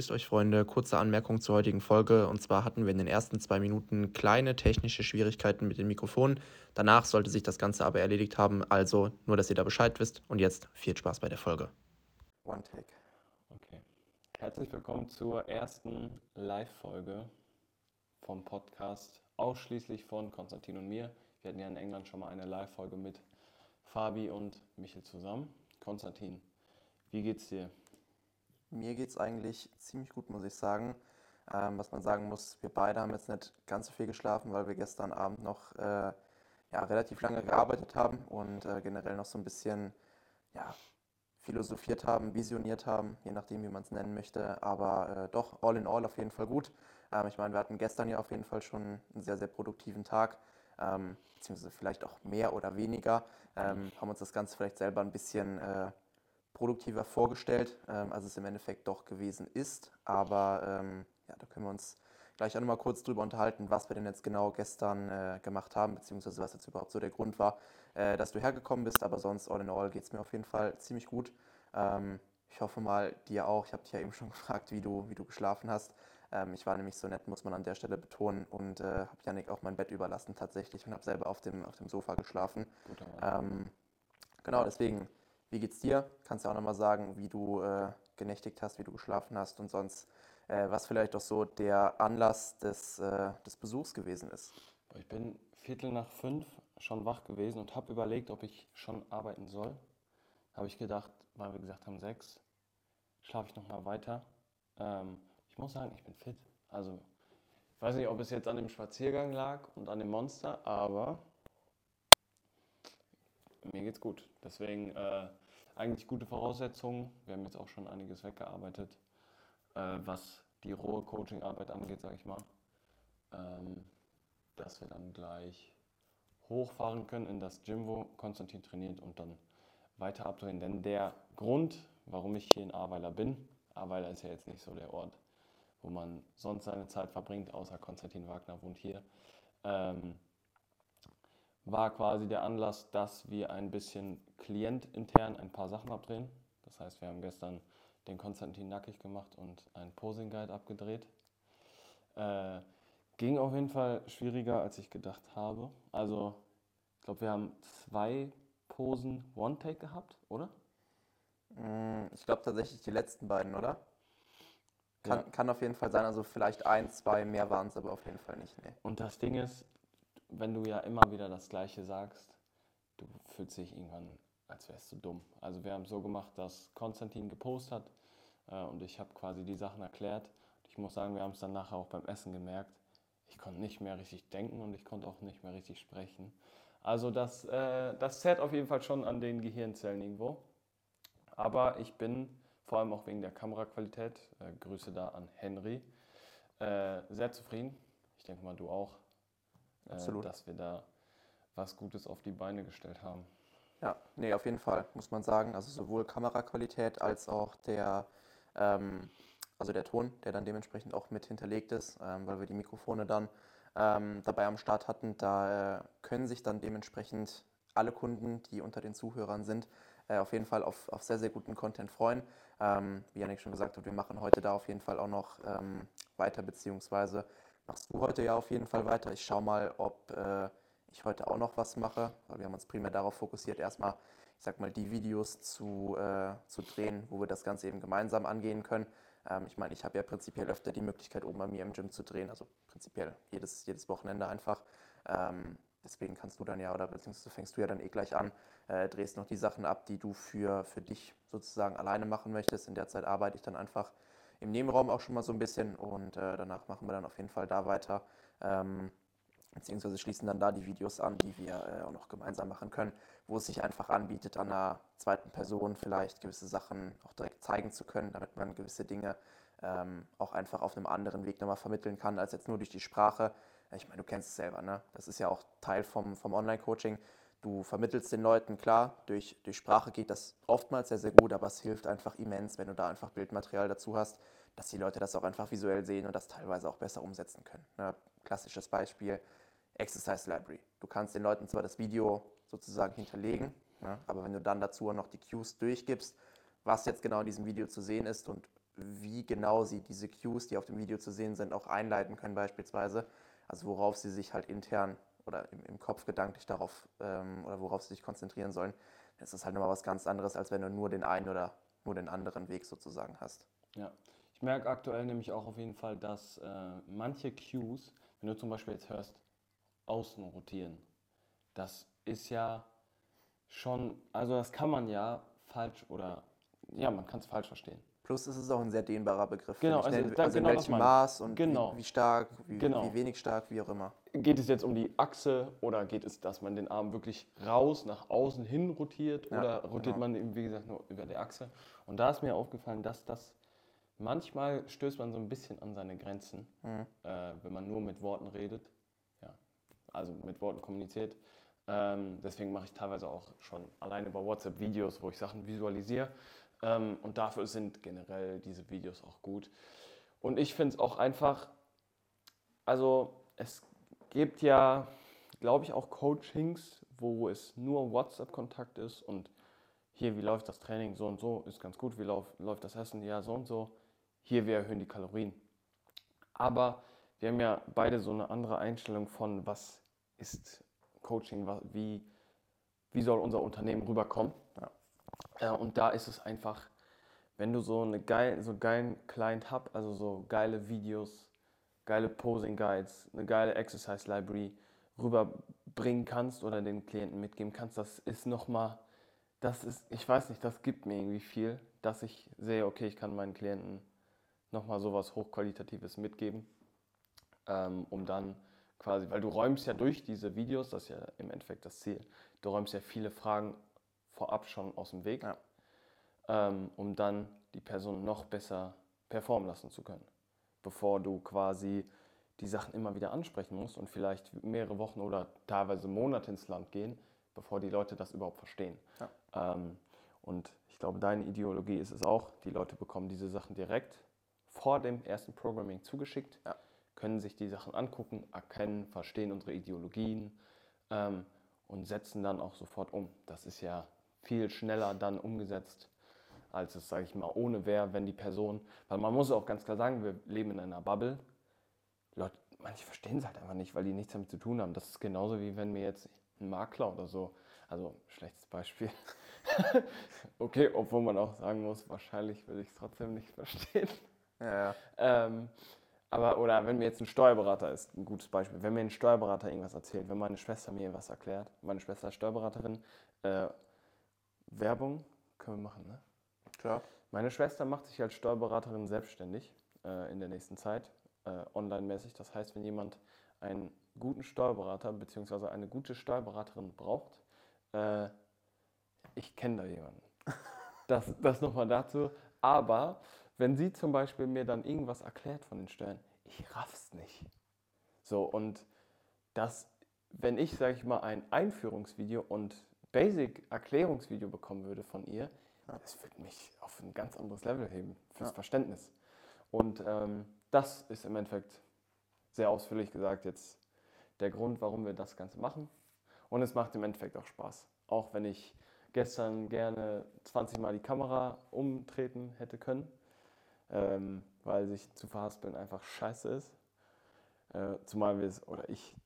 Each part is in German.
Grüßt euch, Freunde. Kurze Anmerkung zur heutigen Folge. Und zwar hatten wir in den ersten zwei Minuten kleine technische Schwierigkeiten mit dem Mikrofon. Danach sollte sich das Ganze aber erledigt haben. Also nur, dass ihr da Bescheid wisst. Und jetzt viel Spaß bei der Folge. One Take. Okay. Herzlich willkommen zur ersten Live-Folge vom Podcast, ausschließlich von Konstantin und mir. Wir hatten ja in England schon mal eine Live-Folge mit Fabi und Michel zusammen. Konstantin, wie geht's dir? Mir geht es eigentlich ziemlich gut, muss ich sagen. Ähm, was man sagen muss, wir beide haben jetzt nicht ganz so viel geschlafen, weil wir gestern Abend noch äh, ja, relativ lange gearbeitet haben und äh, generell noch so ein bisschen ja, philosophiert haben, visioniert haben, je nachdem, wie man es nennen möchte. Aber äh, doch, all in all auf jeden Fall gut. Ähm, ich meine, wir hatten gestern ja auf jeden Fall schon einen sehr, sehr produktiven Tag, ähm, beziehungsweise vielleicht auch mehr oder weniger. Ähm, haben uns das Ganze vielleicht selber ein bisschen äh, produktiver vorgestellt, ähm, als es im Endeffekt doch gewesen ist. Aber ähm, ja, da können wir uns gleich auch nochmal kurz drüber unterhalten, was wir denn jetzt genau gestern äh, gemacht haben, beziehungsweise was jetzt überhaupt so der Grund war, äh, dass du hergekommen bist. Aber sonst, all in all, geht es mir auf jeden Fall ziemlich gut. Ähm, ich hoffe mal, dir auch. Ich habe dich ja eben schon gefragt, wie du, wie du geschlafen hast. Ähm, ich war nämlich so nett, muss man an der Stelle betonen, und äh, habe Janik auch mein Bett überlassen tatsächlich und habe selber auf dem, auf dem Sofa geschlafen. Ähm, genau, deswegen wie geht's dir? Kannst du auch nochmal sagen, wie du äh, genächtigt hast, wie du geschlafen hast und sonst, äh, was vielleicht auch so der Anlass des, äh, des Besuchs gewesen ist? Ich bin Viertel nach fünf schon wach gewesen und habe überlegt, ob ich schon arbeiten soll. Habe ich gedacht, weil wir gesagt haben sechs, schlafe ich nochmal weiter. Ähm, ich muss sagen, ich bin fit. Also ich weiß nicht, ob es jetzt an dem Spaziergang lag und an dem Monster, aber mir geht's gut. Deswegen äh, eigentlich gute Voraussetzungen. Wir haben jetzt auch schon einiges weggearbeitet, äh, was die rohe Coaching-Arbeit angeht, sage ich mal. Ähm, dass wir dann gleich hochfahren können in das Gym, wo Konstantin trainiert und dann weiter abdrehen. Denn der Grund, warum ich hier in Aweiler bin, Aweiler ist ja jetzt nicht so der Ort, wo man sonst seine Zeit verbringt, außer Konstantin Wagner wohnt hier. Ähm, war quasi der Anlass, dass wir ein bisschen klientintern ein paar Sachen abdrehen. Das heißt, wir haben gestern den Konstantin nackig gemacht und einen Posing Guide abgedreht. Äh, ging auf jeden Fall schwieriger, als ich gedacht habe. Also, ich glaube, wir haben zwei Posen One-Take gehabt, oder? Mm, ich glaube tatsächlich die letzten beiden, oder? Kann, ja. kann auf jeden Fall sein, also vielleicht ein, zwei, mehr waren es aber auf jeden Fall nicht. Nee. Und das Ding ist, wenn du ja immer wieder das Gleiche sagst, du fühlst dich irgendwann, als wärst du dumm. Also wir haben es so gemacht, dass Konstantin gepostet hat äh, und ich habe quasi die Sachen erklärt. Ich muss sagen, wir haben es dann nachher auch beim Essen gemerkt. Ich konnte nicht mehr richtig denken und ich konnte auch nicht mehr richtig sprechen. Also das, äh, das zerrt auf jeden Fall schon an den Gehirnzellen irgendwo. Aber ich bin vor allem auch wegen der Kameraqualität, äh, Grüße da an Henry, äh, sehr zufrieden. Ich denke mal, du auch. Äh, Absolut. dass wir da was Gutes auf die Beine gestellt haben. Ja, nee, auf jeden Fall, muss man sagen. Also sowohl Kameraqualität als auch der, ähm, also der Ton, der dann dementsprechend auch mit hinterlegt ist, ähm, weil wir die Mikrofone dann ähm, dabei am Start hatten. Da äh, können sich dann dementsprechend alle Kunden, die unter den Zuhörern sind, äh, auf jeden Fall auf, auf sehr, sehr guten Content freuen. Ähm, wie Janik schon gesagt hat, wir machen heute da auf jeden Fall auch noch ähm, weiter, beziehungsweise machst du heute ja auf jeden Fall weiter. Ich schaue mal, ob äh, ich heute auch noch was mache, weil wir haben uns primär darauf fokussiert, erstmal, ich sag mal, die Videos zu, äh, zu drehen, wo wir das Ganze eben gemeinsam angehen können. Ähm, ich meine, ich habe ja prinzipiell öfter die Möglichkeit, oben bei mir im Gym zu drehen, also prinzipiell jedes, jedes Wochenende einfach. Ähm, deswegen kannst du dann ja, oder beziehungsweise fängst du ja dann eh gleich an, äh, drehst noch die Sachen ab, die du für, für dich sozusagen alleine machen möchtest. In der Zeit arbeite ich dann einfach im Nebenraum auch schon mal so ein bisschen und äh, danach machen wir dann auf jeden Fall da weiter. Ähm, beziehungsweise schließen dann da die Videos an, die wir äh, auch noch gemeinsam machen können, wo es sich einfach anbietet, an einer zweiten Person vielleicht gewisse Sachen auch direkt zeigen zu können, damit man gewisse Dinge ähm, auch einfach auf einem anderen Weg nochmal vermitteln kann, als jetzt nur durch die Sprache. Ich meine, du kennst es selber, ne? Das ist ja auch Teil vom, vom Online-Coaching. Du vermittelst den Leuten, klar, durch, durch Sprache geht das oftmals sehr, sehr gut, aber es hilft einfach immens, wenn du da einfach Bildmaterial dazu hast, dass die Leute das auch einfach visuell sehen und das teilweise auch besser umsetzen können. Ne? Klassisches Beispiel, Exercise Library. Du kannst den Leuten zwar das Video sozusagen hinterlegen, ne? aber wenn du dann dazu noch die Cues durchgibst, was jetzt genau in diesem Video zu sehen ist und wie genau sie diese Cues, die auf dem Video zu sehen sind, auch einleiten können beispielsweise. Also worauf sie sich halt intern oder im, im Kopf gedanklich darauf ähm, oder worauf sie sich konzentrieren sollen. Das ist halt nochmal was ganz anderes, als wenn du nur den einen oder nur den anderen Weg sozusagen hast. Ja, ich merke aktuell nämlich auch auf jeden Fall, dass äh, manche Cues, wenn du zum Beispiel jetzt hörst, außen rotieren, das ist ja schon, also das kann man ja falsch oder ja, man kann es falsch verstehen. Plus ist es auch ein sehr dehnbarer Begriff. Genau, also ne? da- also in genau das welchem. Maß und Genau. wie, wie stark, wie, Genau. wie wenig stark, wie auch immer. Geht es jetzt um die Achse oder geht es, dass man den Arm wirklich raus, nach außen hin rotiert Ja, oder rotiert genau. man eben, wie gesagt, nur über die Achse? Und da ist mir aufgefallen, dass das manchmal stößt man so ein bisschen an seine Grenzen, Mhm. äh, wenn man nur mit Worten redet, ja, also mit Worten kommuniziert. Ähm, deswegen mache ich teilweise auch schon alleine über WhatsApp Videos, wo ich Sachen visualisiere. Ähm, und dafür sind generell diese Videos auch gut. Und ich finde es auch einfach, also es gibt ja, glaube ich, auch Coachings, wo es nur WhatsApp-Kontakt ist und hier, wie läuft das Training, so und so, ist ganz gut, wie lauf, läuft das Essen, ja, so und so. Hier, wir erhöhen die Kalorien. Aber wir haben ja beide so eine andere Einstellung von, was ist Coaching, wie, wie soll unser Unternehmen rüberkommen. Äh, und da ist es einfach, wenn du so, eine geil, so einen geilen Client hast, also so geile Videos, geile Posing Guides, eine geile Exercise Library rüberbringen kannst oder den Klienten mitgeben kannst, das ist nochmal, das ist, ich weiß nicht, das gibt mir irgendwie viel, dass ich sehe, okay, ich kann meinen Klienten nochmal sowas Hochqualitatives mitgeben, ähm, um dann quasi, weil du räumst ja durch diese Videos, das ist ja im Endeffekt das Ziel, du räumst ja viele Fragen vorab schon aus dem Weg, Ja. ähm, um dann die Person noch besser performen lassen zu können, bevor du quasi die Sachen immer wieder ansprechen musst und vielleicht mehrere Wochen oder teilweise Monate ins Land gehen, bevor die Leute das überhaupt verstehen. Ähm, und ich glaube, deine Ideologie ist es auch, die Leute bekommen diese Sachen direkt vor dem ersten Programming zugeschickt, Ja. können sich die Sachen angucken, erkennen, verstehen unsere Ideologien ähm, und setzen dann auch sofort um. Das ist ja viel schneller dann umgesetzt, als es, sage ich mal, ohne wäre, wenn die Person, weil man muss auch ganz klar sagen, wir leben in einer Bubble. Leute, manche verstehen es halt einfach nicht, weil die nichts damit zu tun haben. Das ist genauso wie wenn mir jetzt ein Makler oder so, also schlechtes Beispiel. okay, obwohl man auch sagen muss, wahrscheinlich würde ich es trotzdem nicht verstehen. Ja, ja. Ähm, aber, oder wenn mir jetzt ein Steuerberater ist, ein gutes Beispiel, wenn mir ein Steuerberater irgendwas erzählt, wenn meine Schwester mir was erklärt, meine Schwester ist Steuerberaterin, äh, Werbung können wir machen, ne? Klar. Meine Schwester macht sich als Steuerberaterin selbstständig äh, in der nächsten Zeit, äh, online-mäßig. Das heißt, wenn jemand einen guten Steuerberater bzw. eine gute Steuerberaterin braucht, äh, ich kenne da jemanden. Das, das nochmal dazu. Aber wenn sie zum Beispiel mir dann irgendwas erklärt von den Steuern, ich raff's nicht. So, und das, wenn ich, sage ich mal, ein Einführungsvideo und Basic-Erklärungsvideo bekommen würde von ihr, das würde mich auf ein ganz anderes Level heben fürs Ja. Verständnis. Und ähm, das ist im Endeffekt sehr ausführlich gesagt jetzt der Grund, warum wir das Ganze machen. Und es macht im Endeffekt auch Spaß. Auch wenn ich gestern gerne 20 Mal die Kamera umtreten hätte können, ähm, weil sich zu verhaspeln einfach scheiße ist. Äh, zumal wir es, oder ich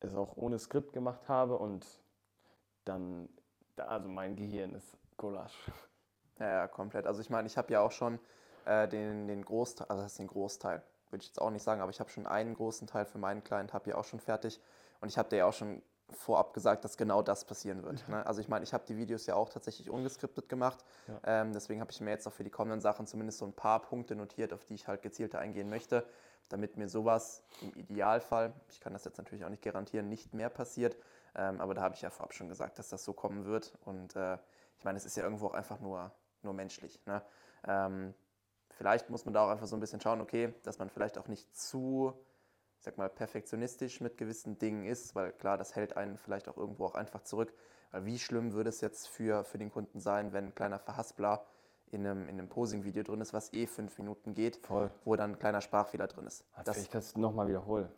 es auch ohne Skript gemacht habe und dann, da- also mein Gehirn ist Gulasch. Ja, ja, komplett. Also ich meine, ich habe ja auch schon äh, den, den Großteil, also das ist den Großteil, würde ich jetzt auch nicht sagen, aber ich habe schon einen großen Teil für meinen Client, habe ja auch schon fertig. Und ich habe dir ja auch schon vorab gesagt, dass genau das passieren wird. Ne? Also ich meine, ich habe die Videos ja auch tatsächlich ungeskriptet gemacht. Ja. Ähm, deswegen habe ich mir jetzt auch für die kommenden Sachen zumindest so ein paar Punkte notiert, auf die ich halt gezielter eingehen möchte, damit mir sowas im Idealfall, ich kann das jetzt natürlich auch nicht garantieren, nicht mehr passiert. Ähm, aber da habe ich ja vorab schon gesagt, dass das so kommen wird. Und äh, ich meine, es ist ja irgendwo auch einfach nur, nur menschlich. Ne? Ähm, vielleicht muss man da auch einfach so ein bisschen schauen, okay, dass man vielleicht auch nicht zu, ich sag mal, perfektionistisch mit gewissen Dingen ist, weil klar, das hält einen vielleicht auch irgendwo auch einfach zurück. Weil wie schlimm würde es jetzt für, für den Kunden sein, wenn ein kleiner Verhaspler in einem, in einem Posing-Video drin ist, was eh fünf Minuten geht, Voll. wo dann ein kleiner Sprachfehler drin ist. Als Das, ich das nochmal wiederhole.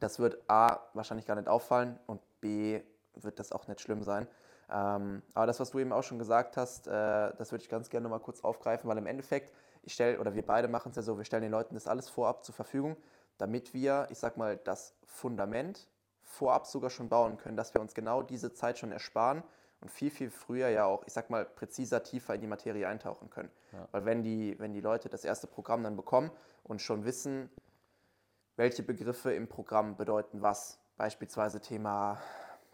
das wird A wahrscheinlich gar nicht auffallen und B wird das auch nicht schlimm sein. Ähm, aber das, was du eben auch schon gesagt hast, äh, das würde ich ganz gerne noch mal kurz aufgreifen, weil im Endeffekt ich stelle, oder wir beide machen es ja so, wir stellen den Leuten das alles vorab zur Verfügung, damit wir, ich sag mal, das Fundament vorab sogar schon bauen können, dass wir uns genau diese Zeit schon ersparen und viel, viel früher ja auch, ich sag mal, präziser, tiefer in die Materie eintauchen können. Ja. Weil wenn die, wenn die Leute das erste Programm dann bekommen und schon wissen, welche Begriffe im Programm bedeuten was, beispielsweise Thema,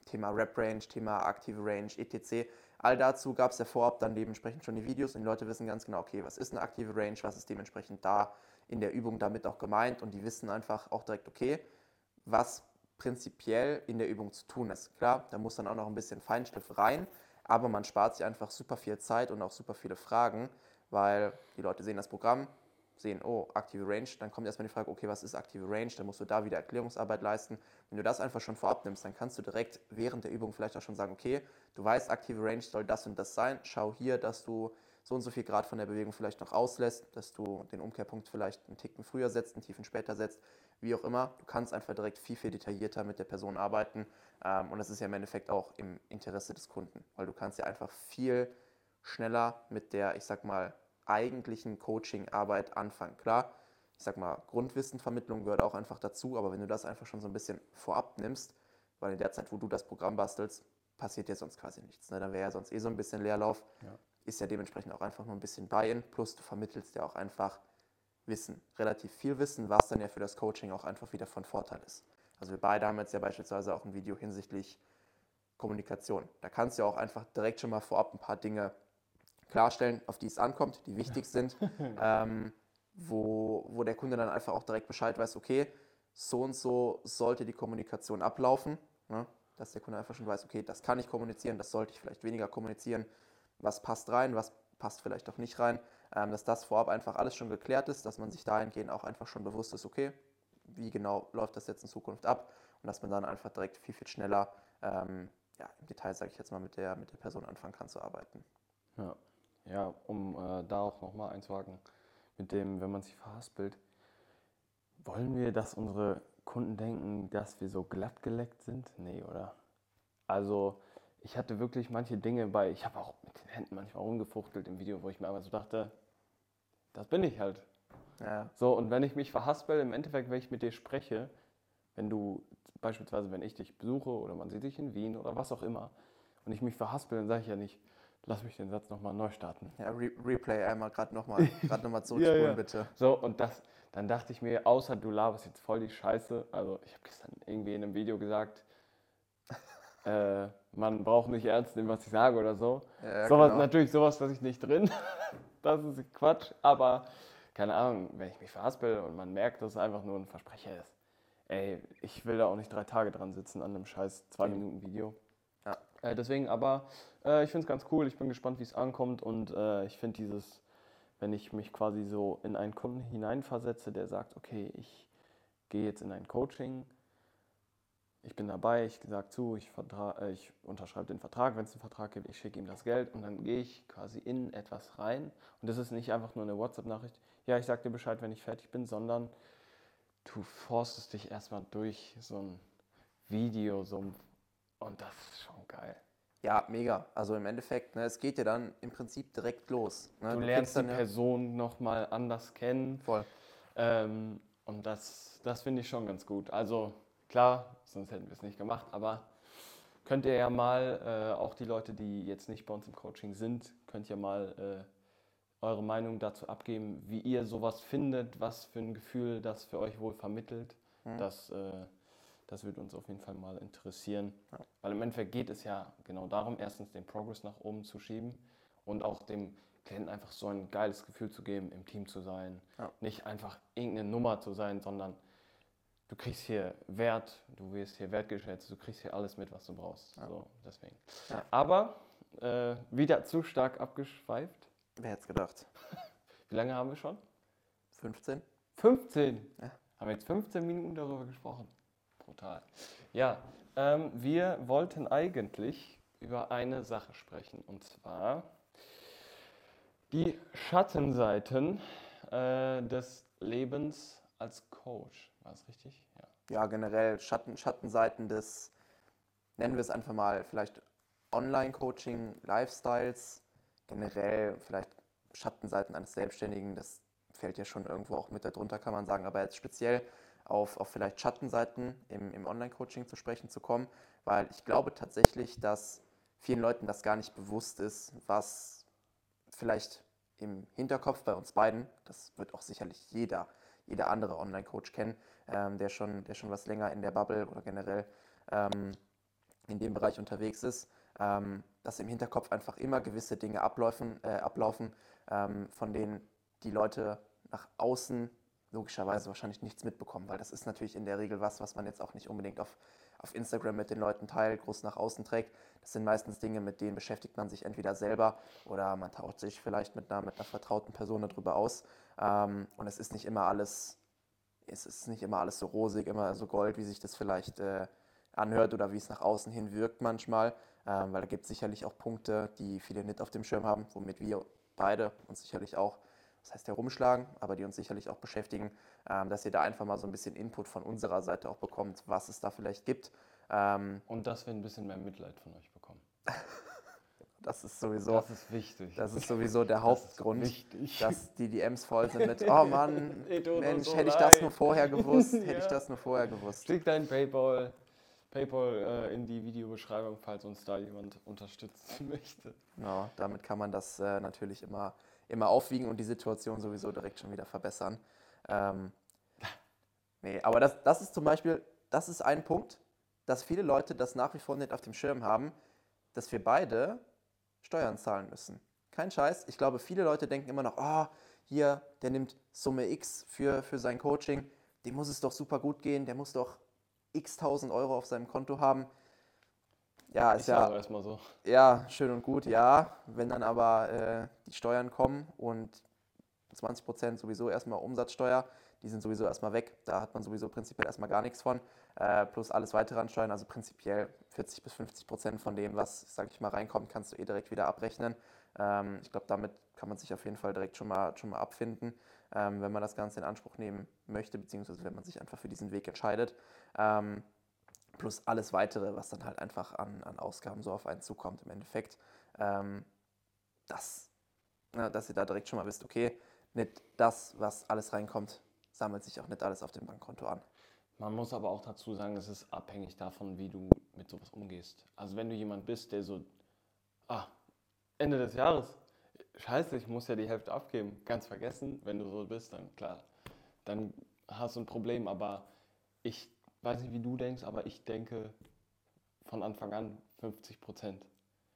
Thema Rep Range, Thema aktive Range, etc. All dazu gab es ja vorab dann dementsprechend schon die Videos und die Leute wissen ganz genau, okay, was ist eine aktive Range, was ist dementsprechend da in der Übung damit auch gemeint und die wissen einfach auch direkt, okay, was prinzipiell in der Übung zu tun ist. Klar, da muss dann auch noch ein bisschen Feinstift rein, aber man spart sich einfach super viel Zeit und auch super viele Fragen, weil die Leute sehen das Programm, sehen, oh, aktive Range, dann kommt erstmal die Frage, okay, was ist aktive Range? Dann musst du da wieder Erklärungsarbeit leisten. Wenn du das einfach schon vorab nimmst, dann kannst du direkt während der Übung vielleicht auch schon sagen, okay, du weißt, aktive Range soll das und das sein. Schau hier, dass du so und so viel Grad von der Bewegung vielleicht noch auslässt, dass du den Umkehrpunkt vielleicht einen Ticken früher setzt, einen Tiefen später setzt, wie auch immer. Du kannst einfach direkt viel, viel detaillierter mit der Person arbeiten ähm, und das ist ja im Endeffekt auch im Interesse des Kunden, weil du kannst ja einfach viel schneller mit der, ich sag mal, eigentlichen Coaching-Arbeit anfangen. Klar, ich sag mal, Grundwissenvermittlung gehört auch einfach dazu, aber wenn du das einfach schon so ein bisschen vorab nimmst, weil in der Zeit, wo du das Programm bastelst, passiert dir sonst quasi nichts. Ne? Dann wäre ja sonst eh so ein bisschen Leerlauf. Ja. Ist ja dementsprechend auch einfach nur ein bisschen Buy-in, plus du vermittelst ja auch einfach Wissen, relativ viel Wissen, was dann ja für das Coaching auch einfach wieder von Vorteil ist. Also wir beide haben jetzt ja beispielsweise auch ein Video hinsichtlich Kommunikation. Da kannst du ja auch einfach direkt schon mal vorab ein paar Dinge klarstellen, auf die es ankommt, die wichtig sind, ähm, wo, wo der Kunde dann einfach auch direkt Bescheid weiß, okay, so und so sollte die Kommunikation ablaufen, ne? dass der Kunde einfach schon weiß, okay, das kann ich kommunizieren, das sollte ich vielleicht weniger kommunizieren, was passt rein, was passt vielleicht auch nicht rein, ähm, dass das vorab einfach alles schon geklärt ist, dass man sich dahingehend auch einfach schon bewusst ist, okay, wie genau läuft das jetzt in Zukunft ab und dass man dann einfach direkt viel, viel schneller ähm, ja, im Detail, sage ich jetzt mal, mit der, mit der Person anfangen kann zu arbeiten. Ja. Ja, um äh, da auch nochmal einzuhaken, mit dem, wenn man sich verhaspelt, wollen wir, dass unsere Kunden denken, dass wir so glatt geleckt sind? Nee, oder? Also, ich hatte wirklich manche Dinge bei, ich habe auch mit den Händen manchmal rumgefuchtelt im Video, wo ich mir aber so dachte, das bin ich halt. Ja. So, und wenn ich mich verhaspel, im Endeffekt, wenn ich mit dir spreche, wenn du beispielsweise, wenn ich dich besuche oder man sieht dich in Wien oder was auch immer, und ich mich verhaspel, dann sage ich ja nicht, Lass mich den Satz nochmal neu starten. Ja, Re Replay einmal gerade nochmal noch zurückspulen, ja, ja. bitte. So, und das, dann dachte ich mir, außer du laberst jetzt voll die Scheiße, also ich habe gestern irgendwie in einem Video gesagt, äh, man braucht nicht ernst nehmen, was ich sage oder so. Ja, sowas, genau. Natürlich sowas, was ich nicht drin. das ist Quatsch, aber keine Ahnung, wenn ich mich verhaspel und man merkt, dass es einfach nur ein Versprecher ist. Ey, ich will da auch nicht drei Tage dran sitzen an einem scheiß zwei Minuten Video. Ja. Äh, deswegen aber, äh, ich finde es ganz cool. Ich bin gespannt, wie es ankommt. Und äh, ich finde dieses, wenn ich mich quasi so in einen Kunden hineinversetze, der sagt, okay, ich gehe jetzt in ein Coaching, ich bin dabei, ich sage zu, ich, äh, ich unterschreibe den Vertrag, wenn es einen Vertrag gibt, ich schicke ihm das Geld und dann gehe ich quasi in etwas rein. Und das ist nicht einfach nur eine WhatsApp-Nachricht, ja, ich sage dir Bescheid, wenn ich fertig bin, sondern du forstest dich erstmal durch so ein Video, so ein und das ist schon geil. Ja, mega. Also im Endeffekt, ne, es geht ja dann im Prinzip direkt los. Ne? Du, du lernst die Person nochmal anders kennen. Voll. Ähm, und das, das finde ich schon ganz gut. Also klar, sonst hätten wir es nicht gemacht, aber könnt ihr ja mal, äh, auch die Leute, die jetzt nicht bei uns im Coaching sind, könnt ihr mal äh, eure Meinung dazu abgeben, wie ihr sowas findet, was für ein Gefühl das für euch wohl vermittelt. Mhm. Das äh, das würde uns auf jeden Fall mal interessieren. Ja. Weil im Endeffekt geht es ja genau darum, erstens den Progress nach oben zu schieben und auch dem Klienten einfach so ein geiles Gefühl zu geben, im Team zu sein. Ja. Nicht einfach irgendeine Nummer zu sein, sondern du kriegst hier Wert, du wirst hier wertgeschätzt, du kriegst hier alles mit, was du brauchst. Ja. So, deswegen. Ja. Aber äh, wieder zu stark abgeschweift. Wer hätte es gedacht? Wie lange haben wir schon? 15. 15? Ja. Haben wir jetzt 15 Minuten darüber gesprochen? brutal. Ja, ähm, wir wollten eigentlich über eine Sache sprechen und zwar die Schattenseiten äh, des Lebens als Coach. War es richtig? Ja. ja, generell Schatten, Schattenseiten des, nennen wir es einfach mal, vielleicht Online-Coaching, Lifestyles, generell vielleicht Schattenseiten eines Selbstständigen, das fällt ja schon irgendwo auch mit darunter, kann man sagen. Aber jetzt speziell auf, auf vielleicht Schattenseiten im, im Online-Coaching zu sprechen zu kommen, weil ich glaube tatsächlich, dass vielen Leuten das gar nicht bewusst ist, was vielleicht im Hinterkopf bei uns beiden, das wird auch sicherlich jeder, jeder andere Online-Coach kennen, ähm, der, schon, der schon was länger in der Bubble oder generell ähm, in dem Bereich unterwegs ist, ähm, dass im Hinterkopf einfach immer gewisse Dinge ablaufen, äh, ablaufen ähm, von denen die Leute nach außen logischerweise wahrscheinlich nichts mitbekommen, weil das ist natürlich in der Regel was, was man jetzt auch nicht unbedingt auf, auf Instagram mit den Leuten teilt, groß nach außen trägt. Das sind meistens Dinge, mit denen beschäftigt man sich entweder selber oder man tauscht sich vielleicht mit einer, mit einer vertrauten Person darüber aus. Ähm, und es ist nicht immer alles, es ist nicht immer alles so rosig, immer so gold, wie sich das vielleicht äh, anhört oder wie es nach außen hin wirkt manchmal, ähm, weil da gibt es sicherlich auch Punkte, die viele nicht auf dem Schirm haben, womit wir beide uns sicherlich auch das heißt herumschlagen, aber die uns sicherlich auch beschäftigen, ähm, dass ihr da einfach mal so ein bisschen Input von unserer Seite auch bekommt, was es da vielleicht gibt. Ähm, Und dass wir ein bisschen mehr Mitleid von euch bekommen. das ist sowieso. Das ist wichtig. Das ist sowieso der Hauptgrund, das dass die DMs voll sind mit, oh Mann, Mensch, hätte ich das nur vorher gewusst, hätte ja. ich das nur vorher gewusst. Klick dein Paypal, PayPal äh, in die Videobeschreibung, falls uns da jemand unterstützen möchte. Genau, damit kann man das äh, natürlich immer immer aufwiegen und die Situation sowieso direkt schon wieder verbessern. Ähm, nee, aber das, das ist zum Beispiel, das ist ein Punkt, dass viele Leute das nach wie vor nicht auf dem Schirm haben, dass wir beide Steuern zahlen müssen. Kein Scheiß. Ich glaube, viele Leute denken immer noch, oh, hier, der nimmt Summe X für, für sein Coaching, dem muss es doch super gut gehen, der muss doch x tausend Euro auf seinem Konto haben. Ja, ist ja erstmal so. Ja, schön und gut, ja. Wenn dann aber äh, die Steuern kommen und 20% sowieso erstmal Umsatzsteuer, die sind sowieso erstmal weg. Da hat man sowieso prinzipiell erstmal gar nichts von. Äh, plus alles weitere an Steuern, also prinzipiell 40 bis 50 Prozent von dem, was, sag ich mal, reinkommt, kannst du eh direkt wieder abrechnen. Ähm, ich glaube, damit kann man sich auf jeden Fall direkt schon mal, schon mal abfinden, ähm, wenn man das Ganze in Anspruch nehmen möchte, beziehungsweise wenn man sich einfach für diesen Weg entscheidet. Ähm, plus alles weitere, was dann halt einfach an, an Ausgaben so auf einen zukommt im Endeffekt. Ähm, das, na, dass ihr da direkt schon mal wisst, okay, nicht das, was alles reinkommt, sammelt sich auch nicht alles auf dem Bankkonto an. Man muss aber auch dazu sagen, es ist abhängig davon, wie du mit sowas umgehst. Also wenn du jemand bist, der so, ah, Ende des Jahres, scheiße, ich muss ja die Hälfte abgeben, ganz vergessen, wenn du so bist, dann klar, dann hast du ein Problem. Aber ich weiß nicht, wie du denkst, aber ich denke von Anfang an 50 Prozent.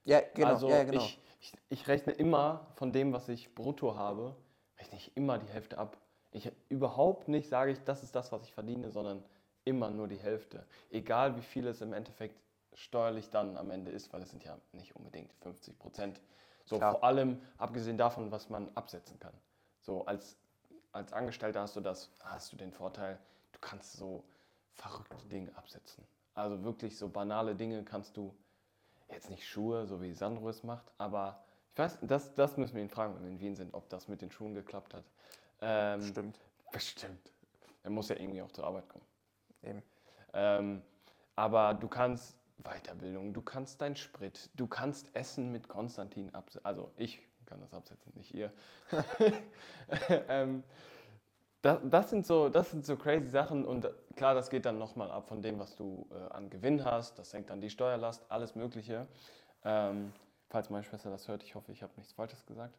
Ja, genau. Also ja, genau. Ich, ich, ich, rechne immer von dem, was ich brutto habe, rechne ich immer die Hälfte ab. Ich überhaupt nicht sage ich, das ist das, was ich verdiene, sondern immer nur die Hälfte. Egal wie viel es im Endeffekt steuerlich dann am Ende ist, weil es sind ja nicht unbedingt 50 Prozent. So Klar. vor allem abgesehen davon, was man absetzen kann. So als, als Angestellter hast du das, hast du den Vorteil, du kannst so verrückte Dinge absetzen. Also wirklich so banale Dinge kannst du, jetzt nicht Schuhe, so wie Sandro es macht, aber ich weiß, das, das müssen wir ihn fragen, wenn wir in Wien sind, ob das mit den Schuhen geklappt hat. Ähm, Bestimmt. Bestimmt. Er muss ja irgendwie auch zur Arbeit kommen. Eben. Ähm, aber du kannst Weiterbildung, du kannst dein Sprit, du kannst Essen mit Konstantin absetzen. Also ich kann das absetzen, nicht ihr. ähm, das, das, sind so, das sind so crazy Sachen und klar, das geht dann nochmal ab von dem, was du äh, an Gewinn hast. Das senkt dann die Steuerlast, alles Mögliche. Ähm, falls meine Schwester das hört, ich hoffe, ich habe nichts Falsches gesagt.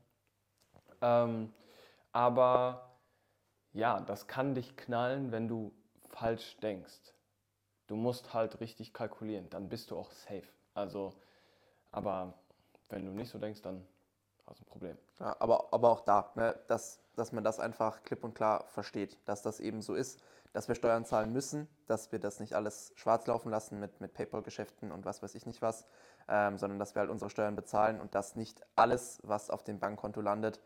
Ähm, aber ja, das kann dich knallen, wenn du falsch denkst. Du musst halt richtig kalkulieren, dann bist du auch safe. Also, aber wenn du nicht so denkst, dann hast du ein Problem. Ja, aber, aber auch da, ne, dass, dass man das einfach klipp und klar versteht, dass das eben so ist, dass wir Steuern zahlen müssen, dass wir das nicht alles schwarz laufen lassen mit, mit PayPal-Geschäften und was weiß ich nicht was, ähm, sondern dass wir halt unsere Steuern bezahlen und dass nicht alles, was auf dem Bankkonto landet,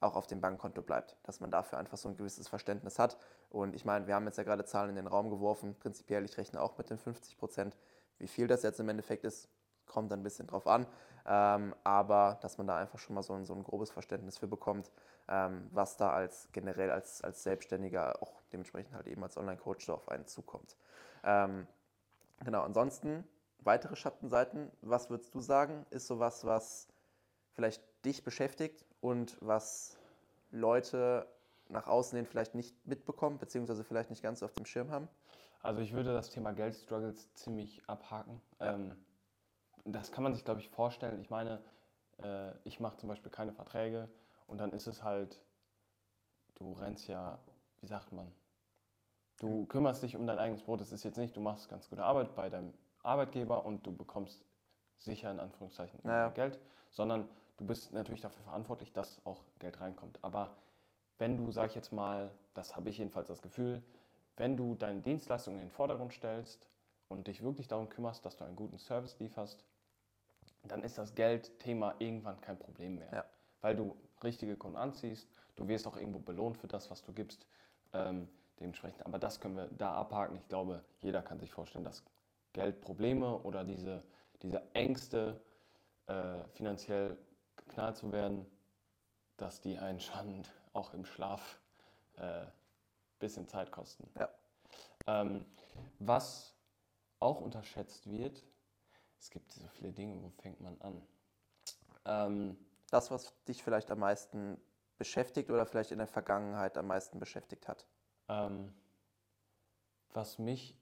auch auf dem Bankkonto bleibt. Dass man dafür einfach so ein gewisses Verständnis hat. Und ich meine, wir haben jetzt ja gerade Zahlen in den Raum geworfen. Prinzipiell, ich rechne auch mit den 50 Prozent. Wie viel das jetzt im Endeffekt ist, kommt ein bisschen drauf an. Ähm, aber dass man da einfach schon mal so ein, so ein grobes Verständnis für bekommt, ähm, was da als generell als, als Selbstständiger, auch dementsprechend halt eben als Online-Coach auf einen zukommt. Ähm, genau, ansonsten weitere Schattenseiten, was würdest du sagen, ist sowas, was vielleicht dich beschäftigt und was Leute nach außen hin vielleicht nicht mitbekommen, beziehungsweise vielleicht nicht ganz so auf dem Schirm haben? Also ich würde das Thema Geldstruggles ziemlich abhaken. Ja. Ähm, das kann man sich, glaube ich, vorstellen. Ich meine, äh, ich mache zum Beispiel keine Verträge und dann ist es halt, du rennst ja, wie sagt man, du kümmerst dich um dein eigenes Brot. Es ist jetzt nicht, du machst ganz gute Arbeit bei deinem Arbeitgeber und du bekommst sicher in Anführungszeichen Naja. Geld, sondern du bist natürlich dafür verantwortlich, dass auch Geld reinkommt. Aber wenn du, sag ich jetzt mal, das habe ich jedenfalls das Gefühl, wenn du deine Dienstleistungen in den Vordergrund stellst und dich wirklich darum kümmerst, dass du einen guten Service lieferst, dann ist das Geldthema irgendwann kein Problem mehr. Ja. Weil du richtige Kunden anziehst, du wirst auch irgendwo belohnt für das, was du gibst. Ähm, dementsprechend, aber das können wir da abhaken. Ich glaube, jeder kann sich vorstellen, dass Geldprobleme oder diese, diese Ängste, äh, finanziell geknallt zu werden, dass die einen schon auch im Schlaf ein äh, bisschen Zeit kosten. Ja. Ähm, was auch unterschätzt wird, es gibt so viele Dinge, wo fängt man an? Ähm, Das, was dich vielleicht am meisten beschäftigt oder vielleicht in der Vergangenheit am meisten beschäftigt hat? ähm, was mich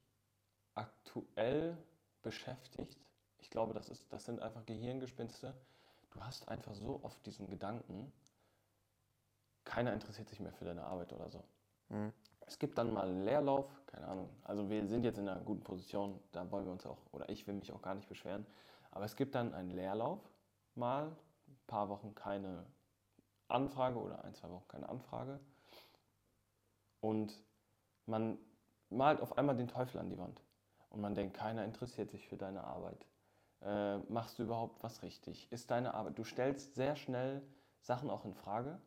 aktuell beschäftigt, ich glaube, das, ist, das sind einfach Gehirngespinste. Du hast einfach so oft diesen Gedanken, keiner interessiert sich mehr für deine Arbeit oder so. Mhm. Es gibt dann mal einen Leerlauf, keine Ahnung. Also wir sind jetzt in einer guten Position, da wollen wir uns auch, oder ich will mich auch gar nicht beschweren. Aber es gibt dann einen Leerlauf, mal paar Wochen keine Anfrage oder ein, zwei Wochen keine Anfrage. Und man malt auf einmal den Teufel an die Wand. Und man denkt, keiner interessiert sich für deine Arbeit. Äh, machst du überhaupt was richtig? Ist deine Arbeit? Du stellst sehr schnell Sachen auch in Frage.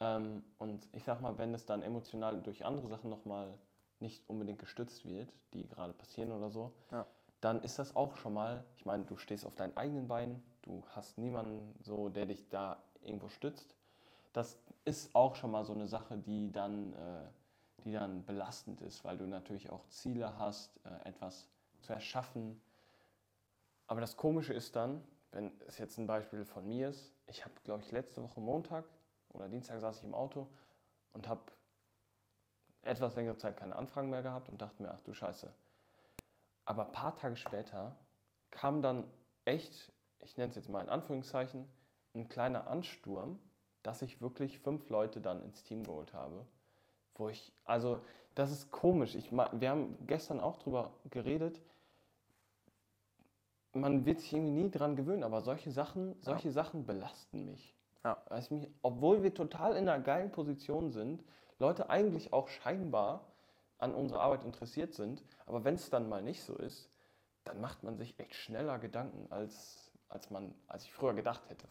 Ähm, und ich sag mal, wenn es dann emotional durch andere Sachen nochmal nicht unbedingt gestützt wird, die gerade passieren oder so, Ja. Dann ist das auch schon mal, ich meine, du stehst auf deinen eigenen Beinen, du hast niemanden so, der dich da irgendwo stützt. Das ist auch schon mal so eine Sache, die dann, äh, die dann belastend ist, weil du natürlich auch Ziele hast, äh, etwas zu erschaffen. Aber das Komische ist dann, wenn es jetzt ein Beispiel von mir ist, ich habe, glaube ich, letzte Woche Montag oder Dienstag saß ich im Auto und habe etwas längere Zeit keine Anfragen mehr gehabt und dachte mir, ach du Scheiße. Aber ein paar Tage später kam dann echt, ich nenne es jetzt mal in Anführungszeichen, ein kleiner Ansturm, dass ich wirklich fünf Leute dann ins Team geholt habe. Wo ich, also das ist komisch. Ich, wir haben gestern auch drüber geredet. Man wird sich irgendwie nie dran gewöhnen, aber solche Sachen, solche Sachen belasten mich. Ja. Mich, obwohl wir total in einer geilen Position sind, Leute eigentlich auch scheinbar an unserer Arbeit interessiert sind, aber wenn es dann mal nicht so ist, dann macht man sich echt schneller Gedanken, als, als, man, als ich früher gedacht hätte.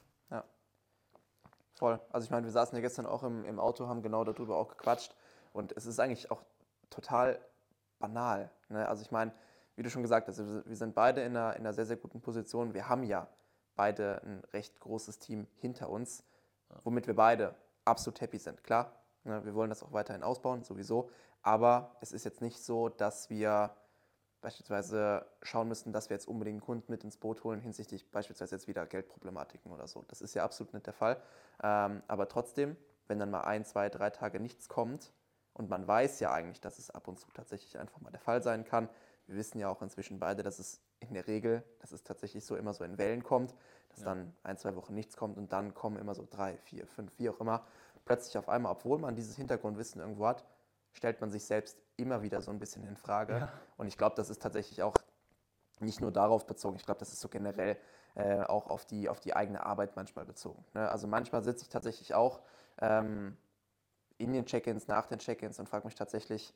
Voll. Also ich meine, wir saßen ja gestern auch im, im Auto, haben genau darüber auch gequatscht. Und es ist eigentlich auch total banal. Ne? Also ich meine, wie du schon gesagt hast, wir wir sind beide in einer, in einer sehr, sehr guten Position. Wir haben ja beide ein recht großes Team hinter uns, womit wir beide absolut happy sind. Klar, ne? wir wollen das auch weiterhin ausbauen, sowieso. Aber es ist jetzt nicht so, dass wir beispielsweise schauen müssen, dass wir jetzt unbedingt einen Kunden mit ins Boot holen hinsichtlich beispielsweise jetzt wieder Geldproblematiken oder so. Das ist ja absolut nicht der Fall. Ähm, aber trotzdem, wenn dann mal ein, zwei, drei Tage nichts kommt und man weiß ja eigentlich, dass es ab und zu tatsächlich einfach mal der Fall sein kann. Wir wissen ja auch inzwischen beide, dass es in der Regel, dass es tatsächlich so immer so in Wellen kommt, dass Ja. dann ein, zwei Wochen nichts kommt und dann kommen immer so drei, vier, fünf, wie auch immer, plötzlich auf einmal, obwohl man dieses Hintergrundwissen irgendwo hat, stellt man sich selbst immer wieder so ein bisschen in Frage. Ja. Und ich glaube, das ist tatsächlich auch nicht nur darauf bezogen, ich glaube, das ist so generell äh, auch auf die, auf die eigene Arbeit manchmal bezogen. Ne? Also manchmal sitze ich tatsächlich auch ähm, in den Check-ins, nach den Check-ins und frage mich tatsächlich,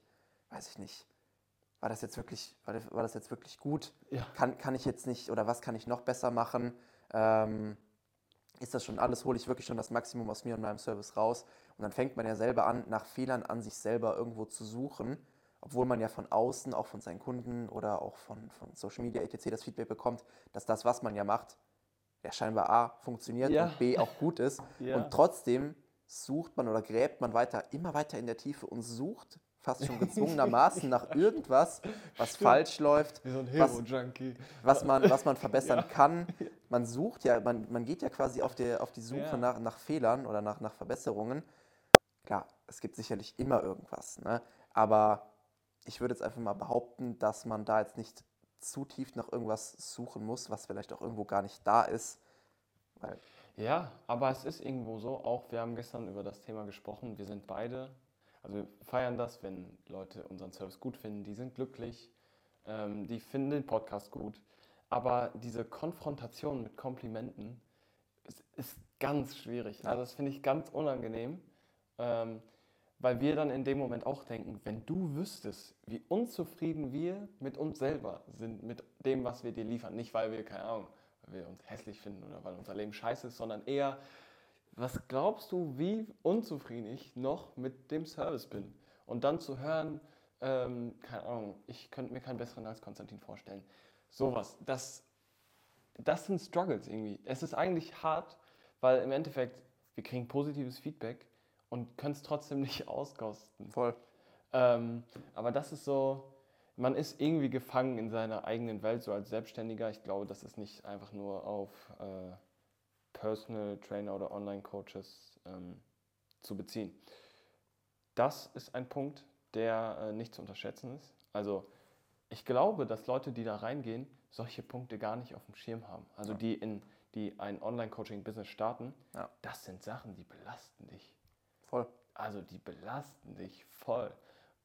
weiß ich nicht, war das jetzt wirklich, war das, jetzt wirklich gut? Ja. Kann, kann ich jetzt nicht oder was kann ich noch besser machen? Ähm, ist das schon alles, hole ich wirklich schon das Maximum aus mir und meinem Service raus? Und dann fängt man ja selber an, nach Fehlern an sich selber irgendwo zu suchen, obwohl man ja von außen, auch von seinen Kunden oder auch von, von Social Media, etc. das Feedback bekommt, dass das, was man ja macht, ja scheinbar A, funktioniert Ja. und B, auch gut ist. Ja. Und trotzdem sucht man oder gräbt man weiter, immer weiter in der Tiefe und sucht fast schon gezwungenermaßen nach irgendwas, was Stimmt. falsch läuft, Wie so ein Was- Hero-Junkie. was man, was man verbessern Ja. kann. Man sucht ja, man, man geht ja quasi auf, der, auf die Suche Ja. nach, nach Fehlern oder nach, nach Verbesserungen. klar, es gibt sicherlich immer irgendwas, ne? aber ich würde jetzt einfach mal behaupten, dass man da jetzt nicht zu tief nach irgendwas suchen muss, was vielleicht auch irgendwo gar nicht da ist. Ja, aber es ist irgendwo so, auch wir haben gestern über das Thema gesprochen, wir sind beide, also wir feiern das, wenn Leute unseren Service gut finden, die sind glücklich, ähm, die finden den Podcast gut, aber diese Konfrontation mit Komplimenten ist, ist ganz schwierig, also das finde ich ganz unangenehm. Ähm, weil wir dann in dem Moment auch denken, wenn du wüsstest, wie unzufrieden wir mit uns selber sind, mit dem, was wir dir liefern, nicht weil wir, keine Ahnung, weil wir uns hässlich finden oder weil unser Leben scheiße ist, sondern eher, was glaubst du, wie unzufrieden ich noch mit dem Service bin? Und dann zu hören, ähm, keine Ahnung, ich könnte mir keinen besseren als Konstantin vorstellen. Sowas, das, das sind Struggles irgendwie. Es ist eigentlich hart, weil im Endeffekt, wir kriegen positives Feedback und können es trotzdem nicht auskosten. Voll. Ähm, aber das ist so, man ist irgendwie gefangen in seiner eigenen Welt, so als Selbstständiger. Ich glaube, das ist nicht einfach nur auf äh, Personal Trainer oder Online-Coaches ähm, zu beziehen. Das ist ein Punkt, der äh, nicht zu unterschätzen ist. Also ich glaube, dass Leute, die da reingehen, solche Punkte gar nicht auf dem Schirm haben. Also ja. die, in, die ein Online-Coaching-Business starten, ja. das sind Sachen, die belasten dich. Voll. Also die belasten dich voll.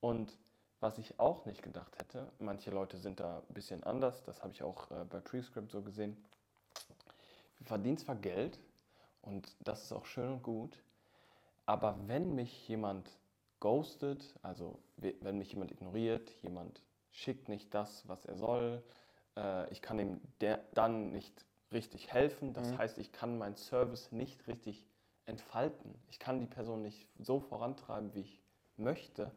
Und was ich auch nicht gedacht hätte, manche Leute sind da ein bisschen anders, das habe ich auch äh, bei Prescript so gesehen. Wir verdienen zwar Geld und das ist auch schön und gut, aber wenn mich jemand ghostet, also wenn mich jemand ignoriert, jemand schickt nicht das, was er soll, äh, ich kann ihm der, dann nicht richtig helfen, das mhm. heißt, ich kann meinen Service nicht richtig entfalten. Ich kann die Person nicht so vorantreiben, wie ich möchte.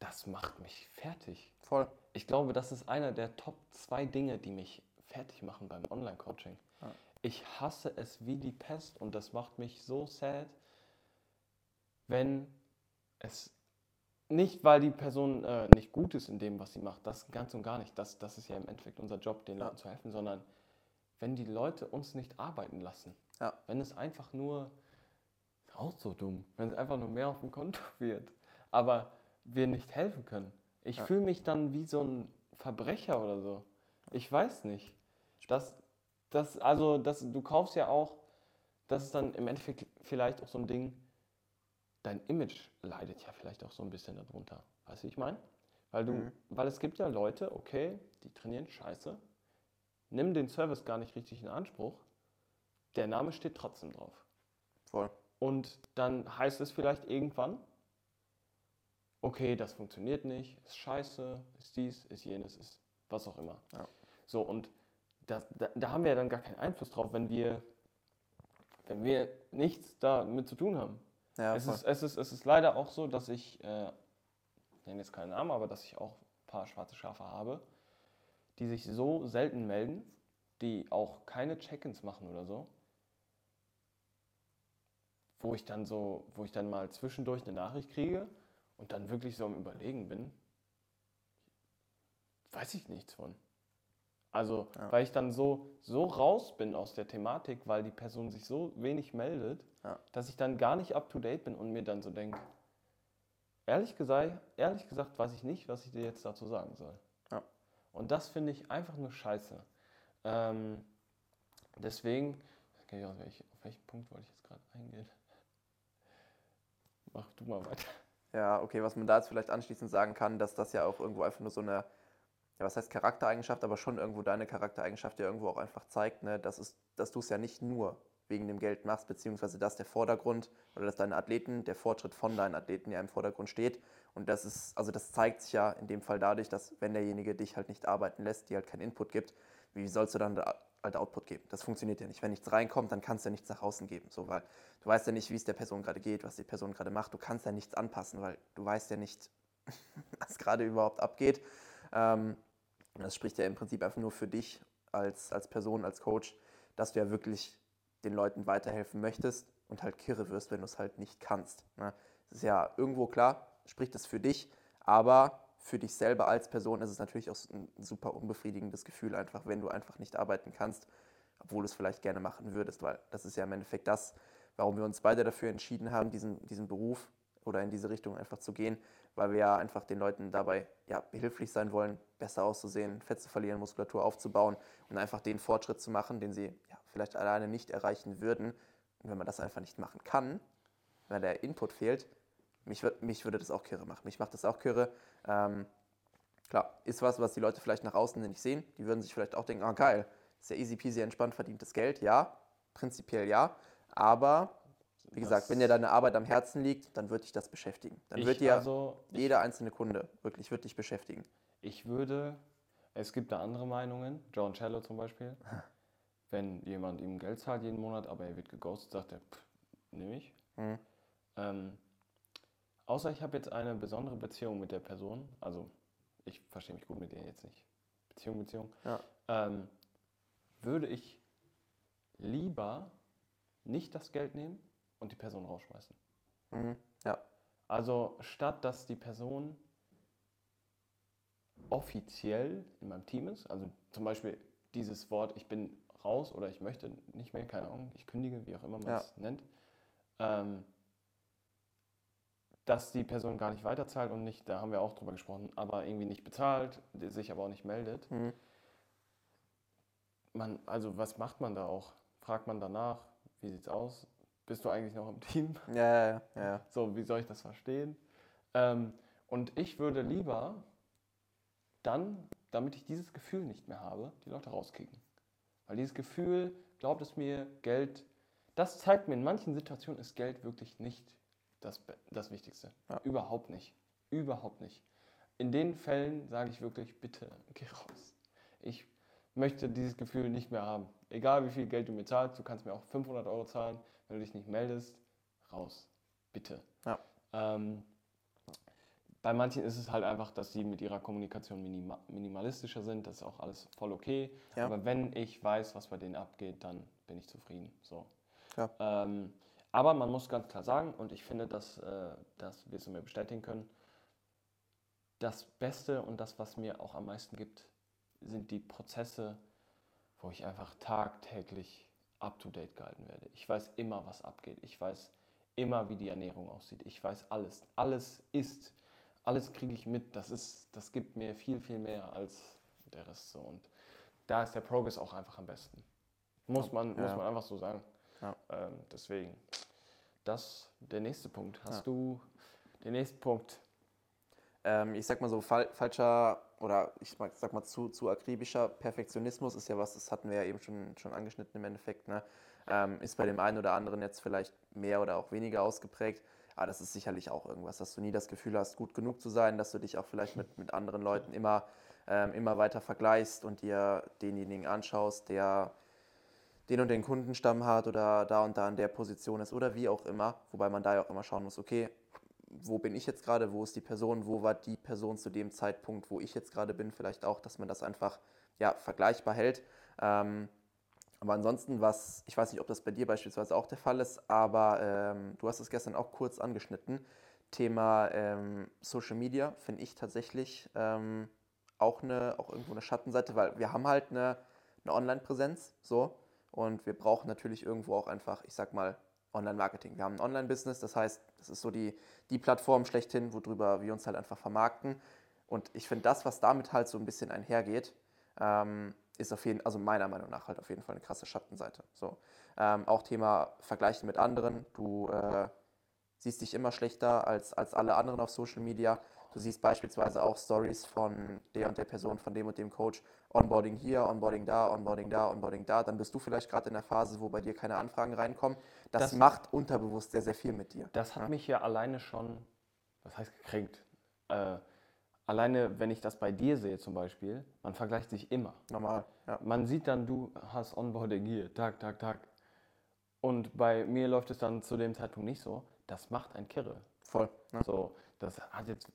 Das macht mich fertig. Voll. Ich glaube, das ist einer der Top zwei Dinge, die mich fertig machen beim Online-Coaching. Ja. Ich hasse es wie die Pest und das macht mich so sad, wenn es nicht, weil die Person äh, nicht gut ist in dem, was sie macht, das ganz und gar nicht. Das, das ist ja im Endeffekt unser Job, den ja. Leuten zu helfen, sondern wenn die Leute uns nicht arbeiten lassen. Ja. Wenn es einfach nur auch so dumm, wenn es einfach nur mehr auf dem Konto wird, aber wir nicht helfen können. Ich ja. fühle mich dann wie so ein Verbrecher oder so. Ich weiß nicht. Das, das, also, das, du kaufst ja auch, das ist dann im Endeffekt vielleicht auch so ein Ding, dein Image leidet ja vielleicht auch so ein bisschen darunter. Weißt du, wie ich meine? Weil, du, mhm. weil es gibt ja Leute, okay, die trainieren scheiße, nimm den Service gar nicht richtig in Anspruch, der Name steht trotzdem drauf. Voll. Und dann heißt es vielleicht irgendwann, okay, das funktioniert nicht, ist scheiße, ist dies, ist jenes, ist was auch immer. Ja. So, und das, da, da, haben wir ja dann gar keinen Einfluss drauf, wenn wir, wenn wir nichts damit zu tun haben. Ja, es, ist, es, ist, es ist leider auch so, dass ich, äh, ich nenne jetzt keinen Namen, aber dass ich auch ein paar schwarze Schafe habe, die sich so selten melden, die auch keine Check-ins machen oder so, wo ich dann so, wo ich dann mal zwischendurch eine Nachricht kriege und dann wirklich so am Überlegen bin, weiß ich nichts von. Also, ja. weil ich dann so, so raus bin aus der Thematik, weil die Person sich so wenig meldet, ja. dass ich dann gar nicht up to date bin und mir dann so denke, ehrlich gesagt, ehrlich gesagt weiß ich nicht, was ich dir jetzt dazu sagen soll. Ja. Und das finde ich einfach nur scheiße. Ähm, deswegen, okay, auf welchen Punkt wollte ich jetzt gerade eingehen? Mach du mal weiter. Ja, okay, was man da jetzt vielleicht anschließend sagen kann, dass das ja auch irgendwo einfach nur so eine, ja, was heißt Charaktereigenschaft, aber schon irgendwo deine Charaktereigenschaft ja irgendwo auch einfach zeigt, ne, dass, es, dass du es ja nicht nur wegen dem Geld machst, beziehungsweise dass der Vordergrund oder dass deine Athleten, der Fortschritt von deinen Athleten ja im Vordergrund steht. Und das ist, also das zeigt sich ja in dem Fall dadurch, dass wenn derjenige dich halt nicht arbeiten lässt, dir halt keinen Input gibt, wie sollst du dann halt Output geben. Das funktioniert ja nicht. Wenn nichts reinkommt, dann kannst du ja nichts nach außen geben. So, weil du weißt ja nicht, wie es der Person gerade geht, was die Person gerade macht. Du kannst ja nichts anpassen, weil du weißt ja nicht, was gerade überhaupt abgeht. Ähm, das spricht ja im Prinzip einfach nur für dich als, als Person, als Coach, dass du ja wirklich den Leuten weiterhelfen möchtest und halt kirre wirst, wenn du es halt nicht kannst. Ne? Das ist ja irgendwo klar, spricht das für dich, aber für dich selber als Person ist es natürlich auch ein super unbefriedigendes Gefühl, einfach wenn du einfach nicht arbeiten kannst, obwohl du es vielleicht gerne machen würdest, weil das ist ja im Endeffekt das, warum wir uns beide dafür entschieden haben, diesen, diesen Beruf oder in diese Richtung einfach zu gehen, weil wir ja einfach den Leuten dabei ja, behilflich sein wollen, besser auszusehen, Fett zu verlieren, Muskulatur aufzubauen und einfach den Fortschritt zu machen, den sie ja, vielleicht alleine nicht erreichen würden. Und wenn man das einfach nicht machen kann, weil der Input fehlt, mich, mich würde das auch kirre machen. Mich macht das auch kirre. Ähm, klar, ist was, was die Leute vielleicht nach außen nicht sehen. Die würden sich vielleicht auch denken, ah geil, ist ja easy peasy entspannt verdientes Geld. Ja, prinzipiell ja. Aber wie gesagt, wenn dir deine Arbeit am Herzen liegt, dann wird dich das beschäftigen. Dann wird dir also, jeder einzelne Kunde wirklich wird dich beschäftigen. Ich würde, es gibt da andere Meinungen, John Cello zum Beispiel. wenn jemand ihm Geld zahlt jeden Monat, aber er wird geghostet, sagt er, nehme ich. Mhm. Ähm, außer ich habe jetzt eine besondere Beziehung mit der Person, also ich verstehe mich gut mit ihr jetzt nicht. Beziehung, Beziehung. Ja. Ähm, würde ich lieber nicht das Geld nehmen und die Person rausschmeißen. Mhm. Ja. Also statt dass die Person offiziell in meinem Team ist, also zum Beispiel dieses Wort, ich bin raus oder ich möchte nicht mehr, keine Ahnung, ich kündige, wie auch immer man es nennt, ähm, dass die Person gar nicht weiterzahlt und nicht, da haben wir auch drüber gesprochen, aber irgendwie nicht bezahlt, sich aber auch nicht meldet. Mhm. Man, also was macht man da auch? Fragt man danach, wie sieht's aus? Bist du eigentlich noch im Team? Ja, ja, ja. So, wie soll ich das verstehen? Ähm, und ich würde lieber dann, damit ich dieses Gefühl nicht mehr habe, die Leute rauskicken. Weil dieses Gefühl, glaubt es mir, Geld, das zeigt mir, in manchen Situationen ist Geld wirklich nicht das, das Wichtigste. Ja. Überhaupt nicht. Überhaupt nicht. In den Fällen sage ich wirklich, bitte, geh raus. Ich möchte dieses Gefühl nicht mehr haben. Egal wie viel Geld du mir zahlst, du kannst mir auch 500 Euro zahlen, wenn du dich nicht meldest, raus. Bitte. Ja. Ähm, bei manchen ist es halt einfach, dass sie mit ihrer Kommunikation minima minimalistischer sind. Das ist auch alles voll okay. Ja. Aber wenn ich weiß, was bei denen abgeht, dann bin ich zufrieden. So. Ja. Ähm, aber man muss ganz klar sagen, und ich finde, dass, äh, dass wir es mir bestätigen können, das Beste und das, was mir auch am meisten gibt, sind die Prozesse, wo ich einfach tagtäglich up-to-date gehalten werde. Ich weiß immer, was abgeht. Ich weiß immer, wie die Ernährung aussieht. Ich weiß alles. Alles ist. Alles kriege ich mit. Das, ist, das gibt mir viel, viel mehr als der Rest so. Und da ist der Progress auch einfach am besten. Muss man, ja. muss man einfach so sagen. Ja. Ähm, deswegen, das der nächste Punkt. Hast ja. du den nächsten Punkt? Ähm, ich sag mal so, fal falscher oder ich sag mal zu, zu akribischer Perfektionismus ist ja was, das hatten wir ja eben schon, schon angeschnitten im Endeffekt, ne? ähm, ist bei dem einen oder anderen jetzt vielleicht mehr oder auch weniger ausgeprägt, aber das ist sicherlich auch irgendwas, dass du nie das Gefühl hast, gut genug zu sein, dass du dich auch vielleicht mit, mit anderen Leuten immer, ähm, immer weiter vergleichst und dir denjenigen anschaust, der den und den Kundenstamm hat oder da und da in der Position ist oder wie auch immer, wobei man da ja auch immer schauen muss, okay, wo bin ich jetzt gerade, wo ist die Person, wo war die Person zu dem Zeitpunkt, wo ich jetzt gerade bin, vielleicht auch, dass man das einfach ja, vergleichbar hält. Ähm, aber ansonsten, was, ich weiß nicht, ob das bei dir beispielsweise auch der Fall ist, aber ähm, du hast es gestern auch kurz angeschnitten. Thema ähm, Social Media finde ich tatsächlich ähm, auch, eine, auch irgendwo eine Schattenseite, weil wir haben halt eine, eine Online-Präsenz so und wir brauchen natürlich irgendwo auch einfach, ich sag mal, Online-Marketing. Wir haben ein Online-Business, das heißt, das ist so die, die Plattform schlechthin, worüber wir uns halt einfach vermarkten. Und ich finde, das, was damit halt so ein bisschen einhergeht, ähm, ist auf jeden also meiner Meinung nach halt auf jeden Fall eine krasse Schattenseite. So. Ähm, auch Thema Vergleichen mit anderen. Du äh, siehst dich immer schlechter als, als alle anderen auf Social Media. Du siehst beispielsweise auch Stories von der und der Person, von dem und dem Coach. Onboarding hier, Onboarding da, Onboarding da, Onboarding da. Dann bist du vielleicht gerade in der Phase, wo bei dir keine Anfragen reinkommen. Das, das macht unterbewusst sehr, sehr viel mit dir. Das hat ja? mich ja alleine schon, was heißt gekränkt? Äh, alleine, wenn ich das bei dir sehe zum Beispiel, man vergleicht sich immer. Normal. Ja. Man sieht dann, du hast Onboarding hier, Tag, Tag, Tag. Und bei mir läuft es dann zu dem Zeitpunkt nicht so. Das macht ein Kirre. Voll. Ja. So, das hat jetzt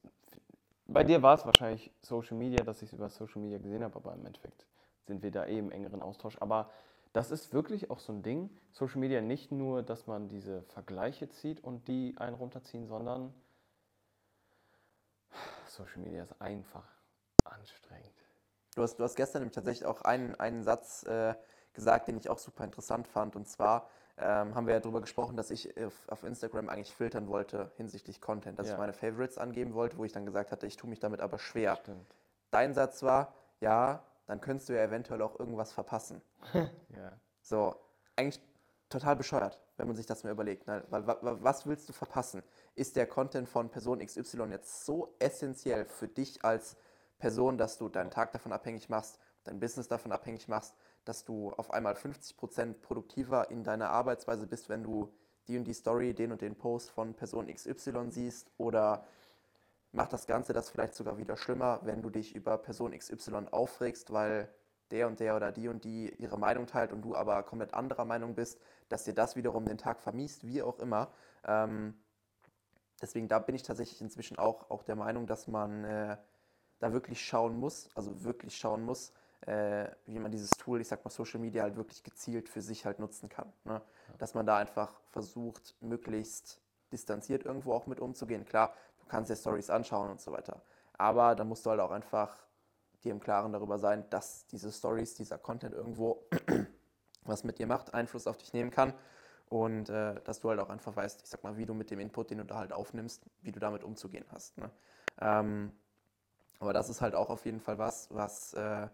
bei dir war es wahrscheinlich Social Media, dass ich es über Social Media gesehen habe, aber im Endeffekt sind wir da eh im engeren Austausch. Aber das ist wirklich auch so ein Ding. Social Media nicht nur, dass man diese Vergleiche zieht und die einen runterziehen, sondern Social Media ist einfach anstrengend. Du hast, du hast gestern tatsächlich auch einen, einen Satz äh, gesagt, den ich auch super interessant fand. Und zwar ähm, haben wir ja darüber gesprochen, dass ich auf, auf, Instagram eigentlich filtern wollte hinsichtlich Content, dass ja. ich meine Favorites angeben wollte, wo ich dann gesagt hatte, ich tue mich damit aber schwer. Stimmt. Dein Satz war, ja, dann könntest du ja eventuell auch irgendwas verpassen. ja. So, eigentlich total bescheuert, wenn man sich das mal überlegt. Ne? Weil, was willst du verpassen? Ist der Content von Person XY jetzt so essentiell für dich als Person, dass du deinen Tag davon abhängig machst, dein Business davon abhängig machst, dass du auf einmal 50% produktiver in deiner Arbeitsweise bist, wenn du die und die Story, den und den Post von Person XY siehst? Oder macht das Ganze das vielleicht sogar wieder schlimmer, wenn du dich über Person XY aufregst, weil der und der oder die und die ihre Meinung teilt und du aber komplett anderer Meinung bist, dass dir das wiederum den Tag vermiest, wie auch immer. Ähm, deswegen da bin ich tatsächlich inzwischen auch, auch der Meinung, dass man äh, da wirklich schauen muss, also wirklich schauen muss, äh, wie man dieses Tool, ich sag mal Social Media, halt wirklich gezielt für sich halt nutzen kann. Ne? Dass man da einfach versucht, möglichst distanziert irgendwo auch mit umzugehen. Klar, du kannst dir Stories anschauen und so weiter. Aber dann musst du halt auch einfach dir im Klaren darüber sein, dass diese Stories, dieser Content irgendwo was mit dir macht, Einfluss auf dich nehmen kann und äh, dass du halt auch einfach weißt, ich sag mal, wie du mit dem Input, den du da halt aufnimmst, wie du damit umzugehen hast. Ne? Ähm, aber das ist halt auch auf jeden Fall was, was äh,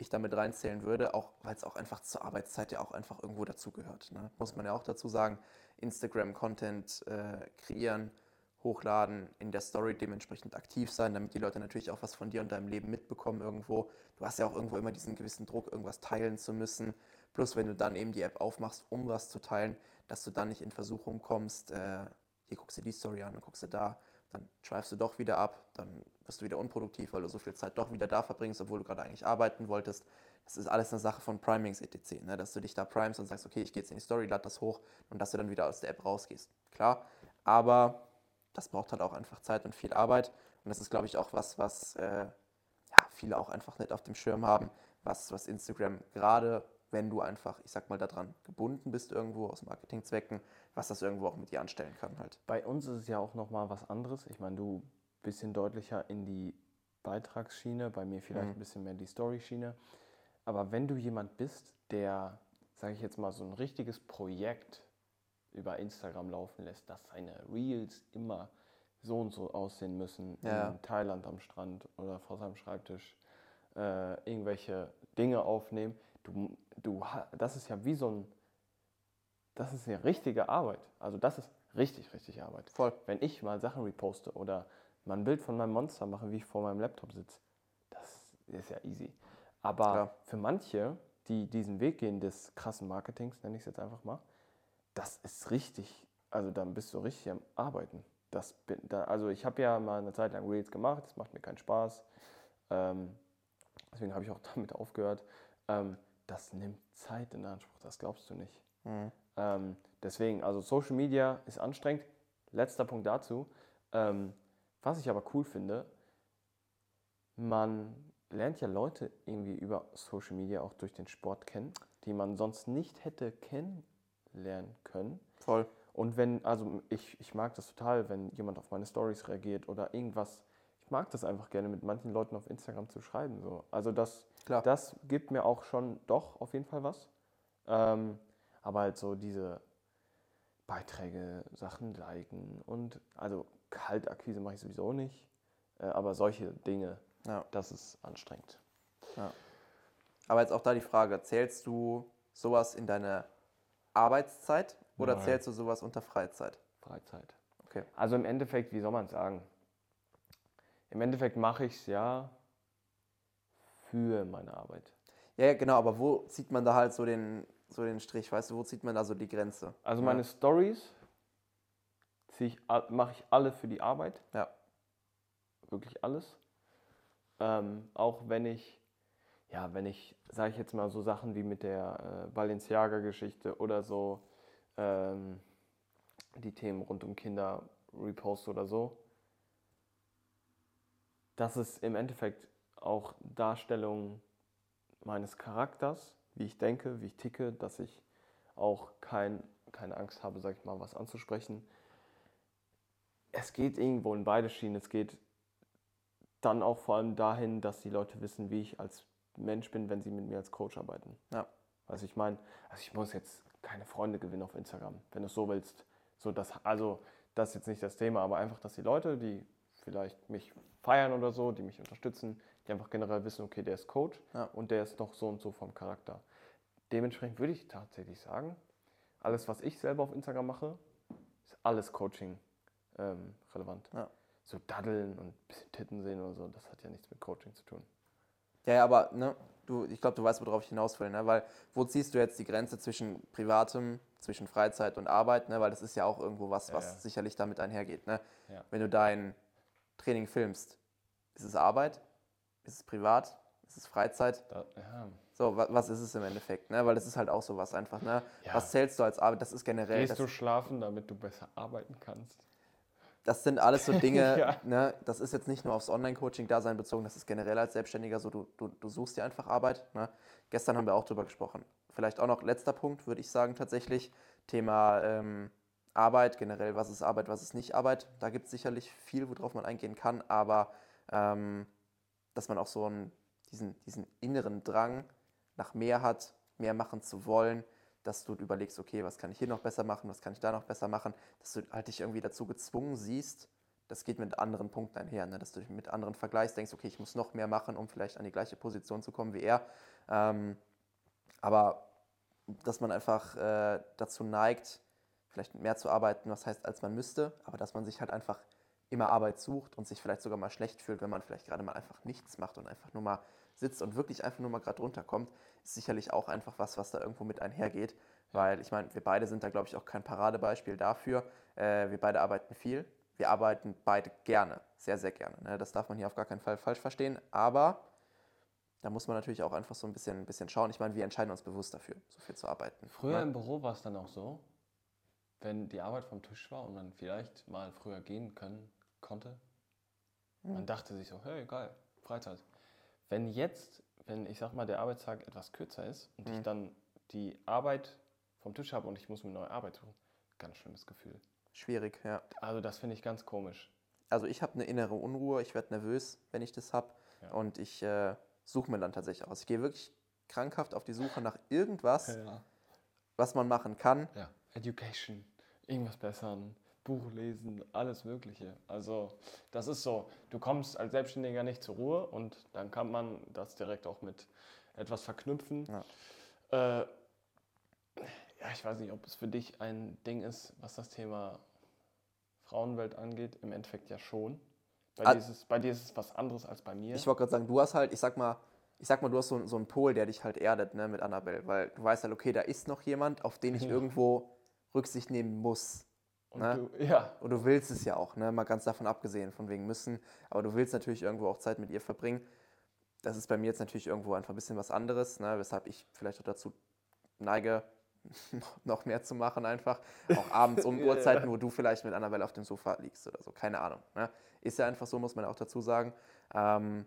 ich damit reinzählen würde, auch weil es auch einfach zur Arbeitszeit ja auch einfach irgendwo dazugehört. Ne? Muss man ja auch dazu sagen, Instagram-Content äh, kreieren, hochladen, in der Story dementsprechend aktiv sein, damit die Leute natürlich auch was von dir und deinem Leben mitbekommen irgendwo. Du hast ja auch irgendwo immer diesen gewissen Druck, irgendwas teilen zu müssen. Plus, wenn du dann eben die App aufmachst, um was zu teilen, dass du dann nicht in Versuchung kommst, äh, hier guckst du die Story an guckst du da, dann schweifst du doch wieder ab, dann wirst du wieder unproduktiv, weil du so viel Zeit doch wieder da verbringst, obwohl du gerade eigentlich arbeiten wolltest. Das ist alles eine Sache von Primings etc., ne? dass du dich da primest und sagst, okay, ich gehe jetzt in die Story, lade das hoch und dass du dann wieder aus der App rausgehst. Klar, aber das braucht halt auch einfach Zeit und viel Arbeit und das ist, glaube ich, auch was, was äh, ja, viele auch einfach nicht auf dem Schirm haben, was, was Instagram gerade wenn du einfach, ich sag mal, daran gebunden bist irgendwo aus Marketingzwecken, was das irgendwo auch mit dir anstellen kann halt. Bei uns ist es ja auch nochmal was anderes. Ich meine, du bisschen deutlicher in die Beitragsschiene, bei mir vielleicht mhm. ein bisschen mehr die Story-Schiene. Aber wenn du jemand bist, der, sage ich jetzt mal, so ein richtiges Projekt über Instagram laufen lässt, dass seine Reels immer so und so aussehen müssen, ja. in Thailand am Strand oder vor seinem Schreibtisch, äh, irgendwelche Dinge aufnehmen, du, du, das ist ja wie so ein, das ist ja richtige Arbeit. Also das ist richtig, richtig Arbeit. Voll. Wenn ich mal Sachen reposte oder mal ein Bild von meinem Monster mache, wie ich vor meinem Laptop sitze, das ist ja easy. Aber ja. für manche, die diesen Weg gehen des krassen Marketings, nenne ich es jetzt einfach mal, das ist richtig, also dann bist du richtig am Arbeiten. Das, da, also ich habe ja mal eine Zeit lang Reels gemacht, das macht mir keinen Spaß. Ähm, deswegen habe ich auch damit aufgehört. Ähm, das nimmt Zeit in Anspruch, das glaubst du nicht. Mhm. Ähm, deswegen, also Social Media ist anstrengend. Letzter Punkt dazu. Ähm, was ich aber cool finde, man lernt ja Leute irgendwie über Social Media auch durch den Sport kennen, die man sonst nicht hätte kennenlernen können. Voll. Und wenn, also ich, ich mag das total, wenn jemand auf meine Stories reagiert oder irgendwas mag das einfach gerne, mit manchen Leuten auf Instagram zu schreiben. So. Also das, Klar. das gibt mir auch schon doch auf jeden Fall was. Ähm, aber halt so diese Beiträge, Sachen liken und also Kaltakquise mache ich sowieso nicht. Äh, aber solche Dinge, ja. das ist anstrengend. Ja. Aber jetzt auch da die Frage, zählst du sowas in deine Arbeitszeit oder Nein. zählst du sowas unter Freizeit? Freizeit. Okay. Also im Endeffekt, wie soll man es sagen? im Endeffekt mache ich es ja für meine Arbeit. Ja, genau, aber wo zieht man da halt so den, so den Strich, weißt du, wo zieht man da so die Grenze? Also meine ja. Stories mache ich alle für die Arbeit. Ja. Wirklich alles. Ähm, auch wenn ich, ja, wenn ich, sage ich jetzt mal so Sachen wie mit der äh, Balenciaga-Geschichte oder so, ähm, die Themen rund um Kinder repost oder so, das ist im Endeffekt auch Darstellung meines Charakters, wie ich denke, wie ich ticke, dass ich auch kein, keine Angst habe, sag ich mal, was anzusprechen. Es geht irgendwo in beide Schienen. Es geht dann auch vor allem dahin, dass die Leute wissen, wie ich als Mensch bin, wenn sie mit mir als Coach arbeiten. Ja. Also ich meine, also ich muss jetzt keine Freunde gewinnen auf Instagram, wenn du es so willst. So das, also das ist jetzt nicht das Thema, aber einfach, dass die Leute, die vielleicht mich feiern oder so, die mich unterstützen, die einfach generell wissen, okay, der ist Coach Ja. und der ist noch so und so vom Charakter. Dementsprechend würde ich tatsächlich sagen, alles, was ich selber auf Instagram mache, ist alles Coaching ähm, relevant. Ja. So daddeln und ein bisschen Titten sehen oder so, das hat ja nichts mit Coaching zu tun. Ja, ja, aber ne, du, ich glaube, du weißt, worauf ich hinaus will, ne? Weil wo ziehst du jetzt die Grenze zwischen Privatem, zwischen Freizeit und Arbeit, ne? Weil das ist ja auch irgendwo was, Ja, was ja. sicherlich damit einhergeht. Ne? Wenn du dein Training filmst, ist es Arbeit? Ist es privat? Ist es Freizeit? Da, ja. So, wa was ist es im Endeffekt? Ne? Weil das ist halt auch sowas einfach. Ne? Ja. Was zählst du als Arbeit? Das ist generell. Gehst du schlafen, damit du besser arbeiten kannst? Das sind alles so Dinge, Ja. ne? das ist jetzt nicht nur aufs Online-Coaching-Dasein bezogen, das ist generell als Selbstständiger so, du, du, du suchst dir einfach Arbeit. Ne? Gestern haben wir auch drüber gesprochen. Vielleicht auch noch letzter Punkt, würde ich sagen, tatsächlich. Thema ähm, Arbeit, generell, was ist Arbeit, was ist nicht Arbeit. Da gibt es sicherlich viel, worauf man eingehen kann, aber ähm, dass man auch so einen, diesen, diesen inneren Drang nach mehr hat, mehr machen zu wollen, dass du überlegst, okay, was kann ich hier noch besser machen, was kann ich da noch besser machen, dass du halt dich irgendwie dazu gezwungen siehst, das geht mit anderen Punkten einher, ne? dass du dich mit anderen vergleichst, denkst, okay, ich muss noch mehr machen, um vielleicht an die gleiche Position zu kommen wie er. Ähm, aber dass man einfach äh, dazu neigt, vielleicht mehr zu arbeiten, was heißt, als man müsste, aber dass man sich halt einfach immer Arbeit sucht und sich vielleicht sogar mal schlecht fühlt, wenn man vielleicht gerade mal einfach nichts macht und einfach nur mal sitzt und wirklich einfach nur mal gerade runterkommt, ist sicherlich auch einfach was, was da irgendwo mit einhergeht. Weil ich meine, wir beide sind da, glaube ich, auch kein Paradebeispiel dafür. Äh, wir beide arbeiten viel. Wir arbeiten beide gerne, sehr, sehr gerne. Ne? Das darf man hier auf gar keinen Fall falsch verstehen. Aber da muss man natürlich auch einfach so ein bisschen, ein bisschen schauen. Ich meine, wir entscheiden uns bewusst dafür, so viel zu arbeiten. Früher ne? im Büro war es dann auch so, wenn die Arbeit vom Tisch war und man vielleicht mal früher gehen können konnte, man dachte sich so, hey, geil, Freizeit. Wenn jetzt, wenn ich sag mal, der Arbeitstag etwas kürzer ist und ich Mhm. dann die Arbeit vom Tisch habe und ich muss mir neue Arbeit suchen, ganz schlimmes Gefühl. Schwierig, ja. Also das finde ich ganz komisch. Also ich habe eine innere Unruhe, ich werde nervös, wenn ich das habe. Ja. Und ich äh, suche mir dann tatsächlich aus. Ich gehe wirklich krankhaft auf die Suche nach irgendwas, Ja. was man machen kann. ja. Education, irgendwas bessern, Buch lesen, alles Mögliche. Also das ist so, du kommst als Selbstständiger nicht zur Ruhe und dann kann man das direkt auch mit etwas verknüpfen. Ja. Äh, ja, ich weiß nicht, ob es für dich ein Ding ist, was das Thema Frauenwelt angeht. Im Endeffekt ja schon. Bei, Ah. dir, ist es, bei dir ist es was anderes als bei mir. Ich wollte gerade sagen, du hast halt, ich sag mal, ich sag mal, du hast so, so einen Pol, der dich halt erdet, ne, mit Annabelle, weil du weißt halt, okay, da ist noch jemand, auf den ich Ja. irgendwo Rücksicht nehmen muss. Und ne? du, ja, Und du willst es ja auch, ne? mal ganz davon abgesehen, von wegen müssen. Aber du willst natürlich irgendwo auch Zeit mit ihr verbringen. Das ist bei mir jetzt natürlich irgendwo einfach ein bisschen was anderes, ne? weshalb ich vielleicht auch dazu neige, noch mehr zu machen einfach. Auch abends um Ja, Uhrzeiten, ja. wo du vielleicht mit Annabelle auf dem Sofa liegst oder so. Keine Ahnung. Ne? Ist ja einfach so, muss man auch dazu sagen. Ähm,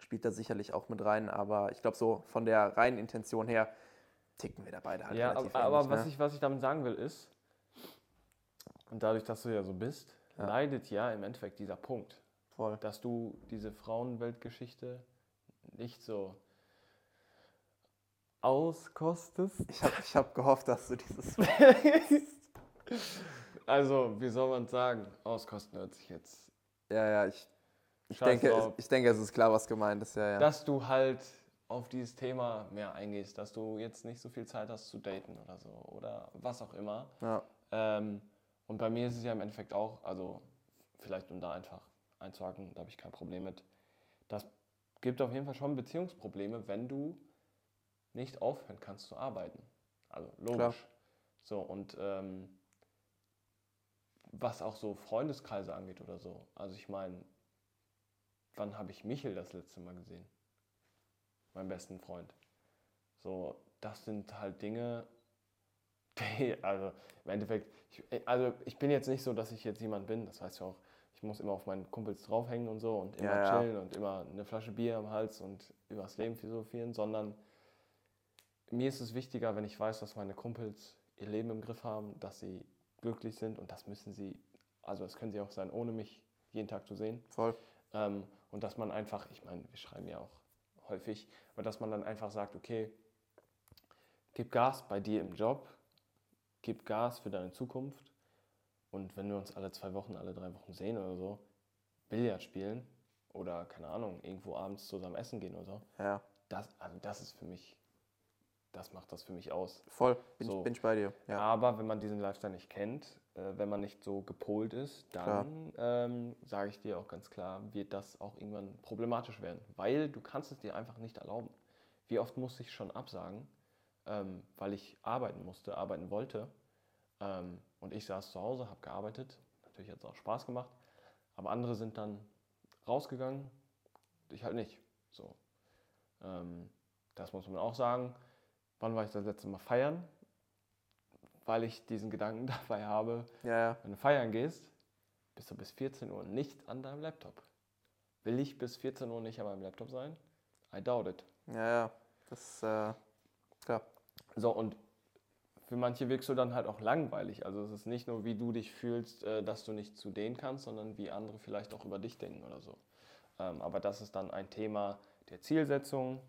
spielt da sicherlich auch mit rein, aber ich glaube, so von der reinen Intention her ticken wir da beide halt ja aber, aber ähnlich, was, ne? ich, was ich damit sagen will ist, und dadurch, dass du ja so bist, Ja. leidet ja im Endeffekt dieser Punkt, Voll. dass du diese Frauenweltgeschichte nicht so auskostest. Ich habe ich hab gehofft, dass du dieses Also, wie soll man sagen? Auskosten hört sich jetzt. Ja, ja, ich, ich, denke, es, ich denke, es ist klar, was gemeint ist. Ja, ja. Dass du halt auf dieses Thema mehr eingehst, dass du jetzt nicht so viel Zeit hast zu daten oder so oder was auch immer. ja. Ähm, und bei mir ist es ja im Endeffekt auch, also vielleicht um da einfach einzuhaken, da habe ich kein Problem mit. Das gibt auf jeden Fall schon Beziehungsprobleme, wenn du nicht aufhören kannst zu arbeiten. Also logisch. Klar. So und ähm, was auch so Freundeskreise angeht oder so. Also ich meine, wann habe ich Michel das letzte Mal gesehen? Meinen besten Freund. So, das sind halt Dinge, also im Endeffekt, ich, also ich bin jetzt nicht so, dass ich jetzt jemand bin, das weißt du auch, ich muss immer auf meinen Kumpels draufhängen und so und immer Ja, ja. chillen und immer eine Flasche Bier am Hals und übers Leben philosophieren, sondern mir ist es wichtiger, wenn ich weiß, dass meine Kumpels ihr Leben im Griff haben, dass sie glücklich sind und das müssen sie, also das können sie auch sein, ohne mich jeden Tag zu sehen. Voll. Ähm, und dass man einfach, ich meine, wir schreiben ja auch häufig, aber dass man dann einfach sagt, okay, gib Gas bei dir im Job, gib Gas für deine Zukunft. Und wenn wir uns alle zwei Wochen, alle drei Wochen sehen oder so, Billard spielen oder keine Ahnung, irgendwo abends zusammen essen gehen oder so, Ja, das, also das ist für mich, das macht das für mich aus. voll. Bin, So. ich, bin ich bei dir. Ja. Aber wenn man diesen Lifestyle nicht kennt, äh, wenn man nicht so gepolt ist, dann ähm, sage ich dir auch ganz klar, wird das auch irgendwann problematisch werden, weil du kannst es dir einfach nicht erlauben. Wie oft musste ich schon absagen, ähm, weil ich arbeiten musste, arbeiten wollte ähm, und ich saß zu Hause, habe gearbeitet, natürlich hat es auch Spaß gemacht, aber andere sind dann rausgegangen, ich halt nicht. So, ähm, das muss man auch sagen. Wann war ich das letzte Mal feiern? weil ich diesen Gedanken dabei habe, ja, ja. wenn du feiern gehst, bist du bis 14 Uhr nicht an deinem Laptop. Will ich bis 14 Uhr nicht an meinem Laptop sein? I doubt it. Ja, ja. Das, äh, klar. So, und für manche wirkst du dann halt auch langweilig. Also es ist nicht nur, wie du dich fühlst, äh, dass du nicht zu denen kannst, sondern wie andere vielleicht auch über dich denken oder so. Ähm, aber das ist dann ein Thema der Zielsetzung,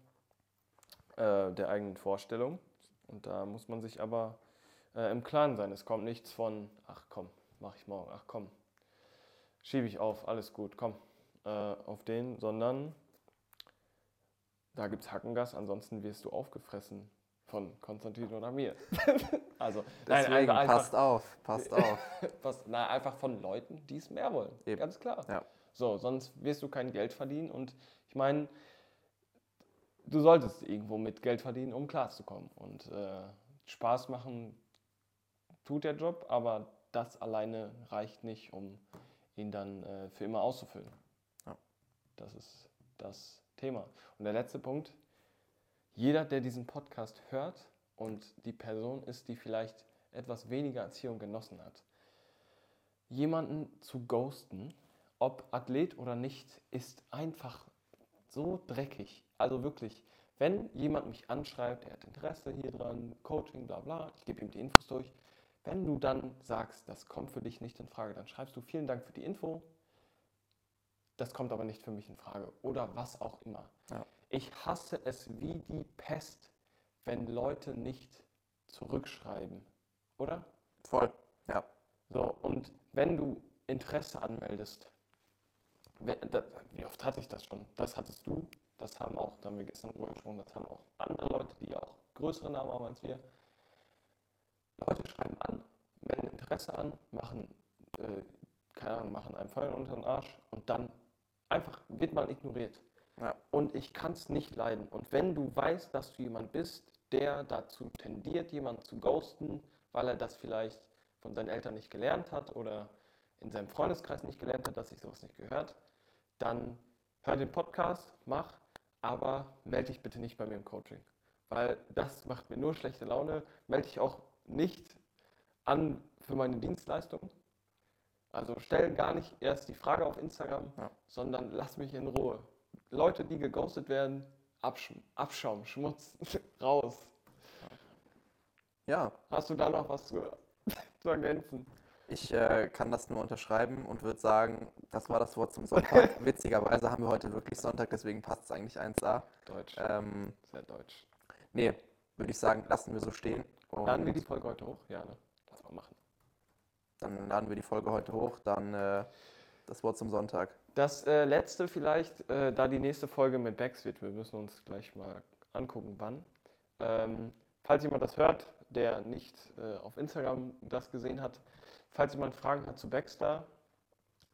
äh, der eigenen Vorstellung. Und da muss man sich aber äh, im Klaren sein. Es kommt nichts von, ach komm, mach ich morgen, ach komm, schiebe ich auf, alles gut, komm, auf den, sondern da gibt es Hackengas, ansonsten wirst du aufgefressen von Konstantin oder mir. also, Deswegen, einfach, passt auf, passt auf. was, na, einfach von Leuten, die es mehr wollen. Eben. Ganz klar. Ja. So, sonst wirst du kein Geld verdienen. Und ich meine, du solltest irgendwo mit Geld verdienen, um klarzukommen. Und äh, Spaß machen tut der Job, aber das alleine reicht nicht, um ihn dann äh, für immer auszufüllen. Ja. Das ist das Thema. Und der letzte Punkt, jeder, der diesen Podcast hört und die Person ist, die vielleicht etwas weniger Erziehung genossen hat, jemanden zu ghosten, ob Athlet oder nicht, ist einfach so dreckig. Also wirklich, wenn jemand mich anschreibt, er hat Interesse hier dran, Coaching, bla bla, ich gebe ihm die Infos durch. Wenn du dann sagst, das kommt für dich nicht in Frage, dann schreibst du vielen Dank für die Info, das kommt aber nicht für mich in Frage oder was auch immer. Ja. Ich hasse es wie die Pest, wenn Leute nicht zurückschreiben, oder? Voll. Ja. So, und wenn du Interesse anmeldest, wie oft hatte ich das schon? Das hattest du, das haben auch, da haben wir gestern drüber gesprochen, das haben auch andere Leute, die auch größere Namen haben als wir. Leute schreiben an, melden Interesse an, machen, äh, keine Ahnung, machen einen Feuer unter den Arsch und dann einfach wird man ignoriert. Ja. Und ich kann es nicht leiden. Und wenn du weißt, dass du jemand bist, der dazu tendiert, jemanden zu ghosten, weil er das vielleicht von seinen Eltern nicht gelernt hat oder in seinem Freundeskreis nicht gelernt hat, dass sich sowas nicht gehört, dann hör den Podcast, mach, aber melde dich bitte nicht bei mir im Coaching. Weil das macht mir nur schlechte Laune. Melde dich auch nicht an für meine Dienstleistung. Also stell gar nicht erst die Frage auf Instagram, Ja. sondern lass mich in Ruhe. Leute, die geghostet werden, Absch Abschaum, Schmutz, raus. Ja, Hast du da noch was zu, zu ergänzen? ich äh, kann das nur unterschreiben und würde sagen, das war das Wort zum Sonntag. Witzigerweise haben wir heute wirklich Sonntag, deswegen passt es eigentlich 1A. Deutsch, Ähm, sehr deutsch. nee, würde ich sagen, lassen wir so stehen. Laden wir die Folge heute hoch? Ja, ne? Lass mal machen. dann laden wir die Folge heute hoch, dann äh, das Wort zum Sonntag. Das äh, letzte vielleicht, äh, da die nächste Folge mit Bex wird, wir müssen uns gleich mal angucken, wann. Ähm, falls jemand das hört, der nicht äh, auf Instagram das gesehen hat, falls jemand Fragen hat zu Baxter,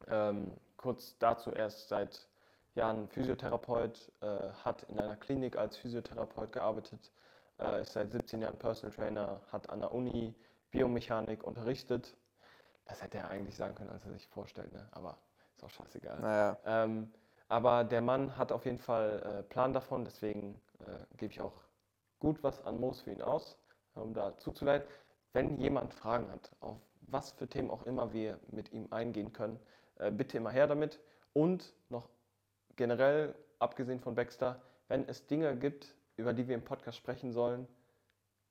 ähm, kurz dazu erst seit Jahren Physiotherapeut, äh, hat in einer Klinik als Physiotherapeut gearbeitet, äh, ist seit 17 Jahren Personal Trainer, hat an der Uni Biomechanik unterrichtet. Das hätte er eigentlich sagen können, als er sich vorstellt, ne? aber ist auch scheißegal. Naja, Ähm, aber der Mann hat auf jeden Fall äh, Plan davon, deswegen äh, gebe ich auch gut was an Moos für ihn aus, um da zuzuleiten. Wenn jemand Fragen hat, auf was für Themen auch immer wir mit ihm eingehen können, äh, bitte immer her damit. Und noch generell, abgesehen von Baxter, wenn es Dinge gibt, über die wir im Podcast sprechen sollen,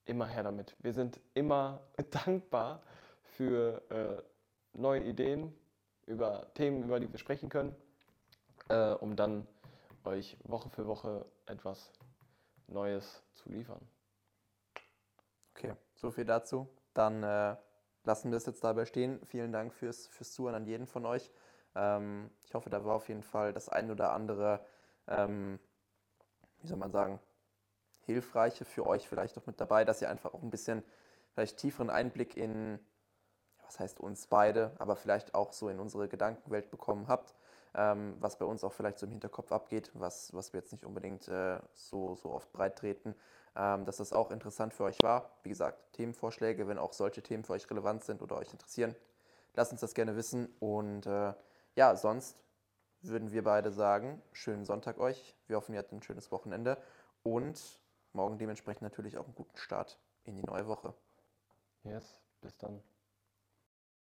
immer her damit. Wir sind immer dankbar für äh, neue Ideen, über Themen, über die wir sprechen können, äh, um dann euch Woche für Woche etwas Neues zu liefern. Okay, so viel dazu. Dann äh, lassen wir es jetzt dabei stehen. Vielen Dank fürs, fürs Zuhören an jeden von euch. Ähm, ich hoffe, da war auf jeden Fall das ein oder andere, ähm, wie soll man sagen, hilfreiche für euch vielleicht auch mit dabei, dass ihr einfach auch ein bisschen vielleicht tieferen Einblick in, was heißt uns beide, aber vielleicht auch so in unsere Gedankenwelt bekommen habt, ähm, was bei uns auch vielleicht so im Hinterkopf abgeht, was, was wir jetzt nicht unbedingt äh, so, so oft breit treten, ähm, dass das auch interessant für euch war. Wie gesagt, Themenvorschläge, wenn auch solche Themen für euch relevant sind oder euch interessieren, lasst uns das gerne wissen und äh, ja, sonst würden wir beide sagen, schönen Sonntag euch. Wir hoffen, ihr hattet ein schönes Wochenende und morgen dementsprechend natürlich auch einen guten Start in die neue Woche. Yes, bis dann.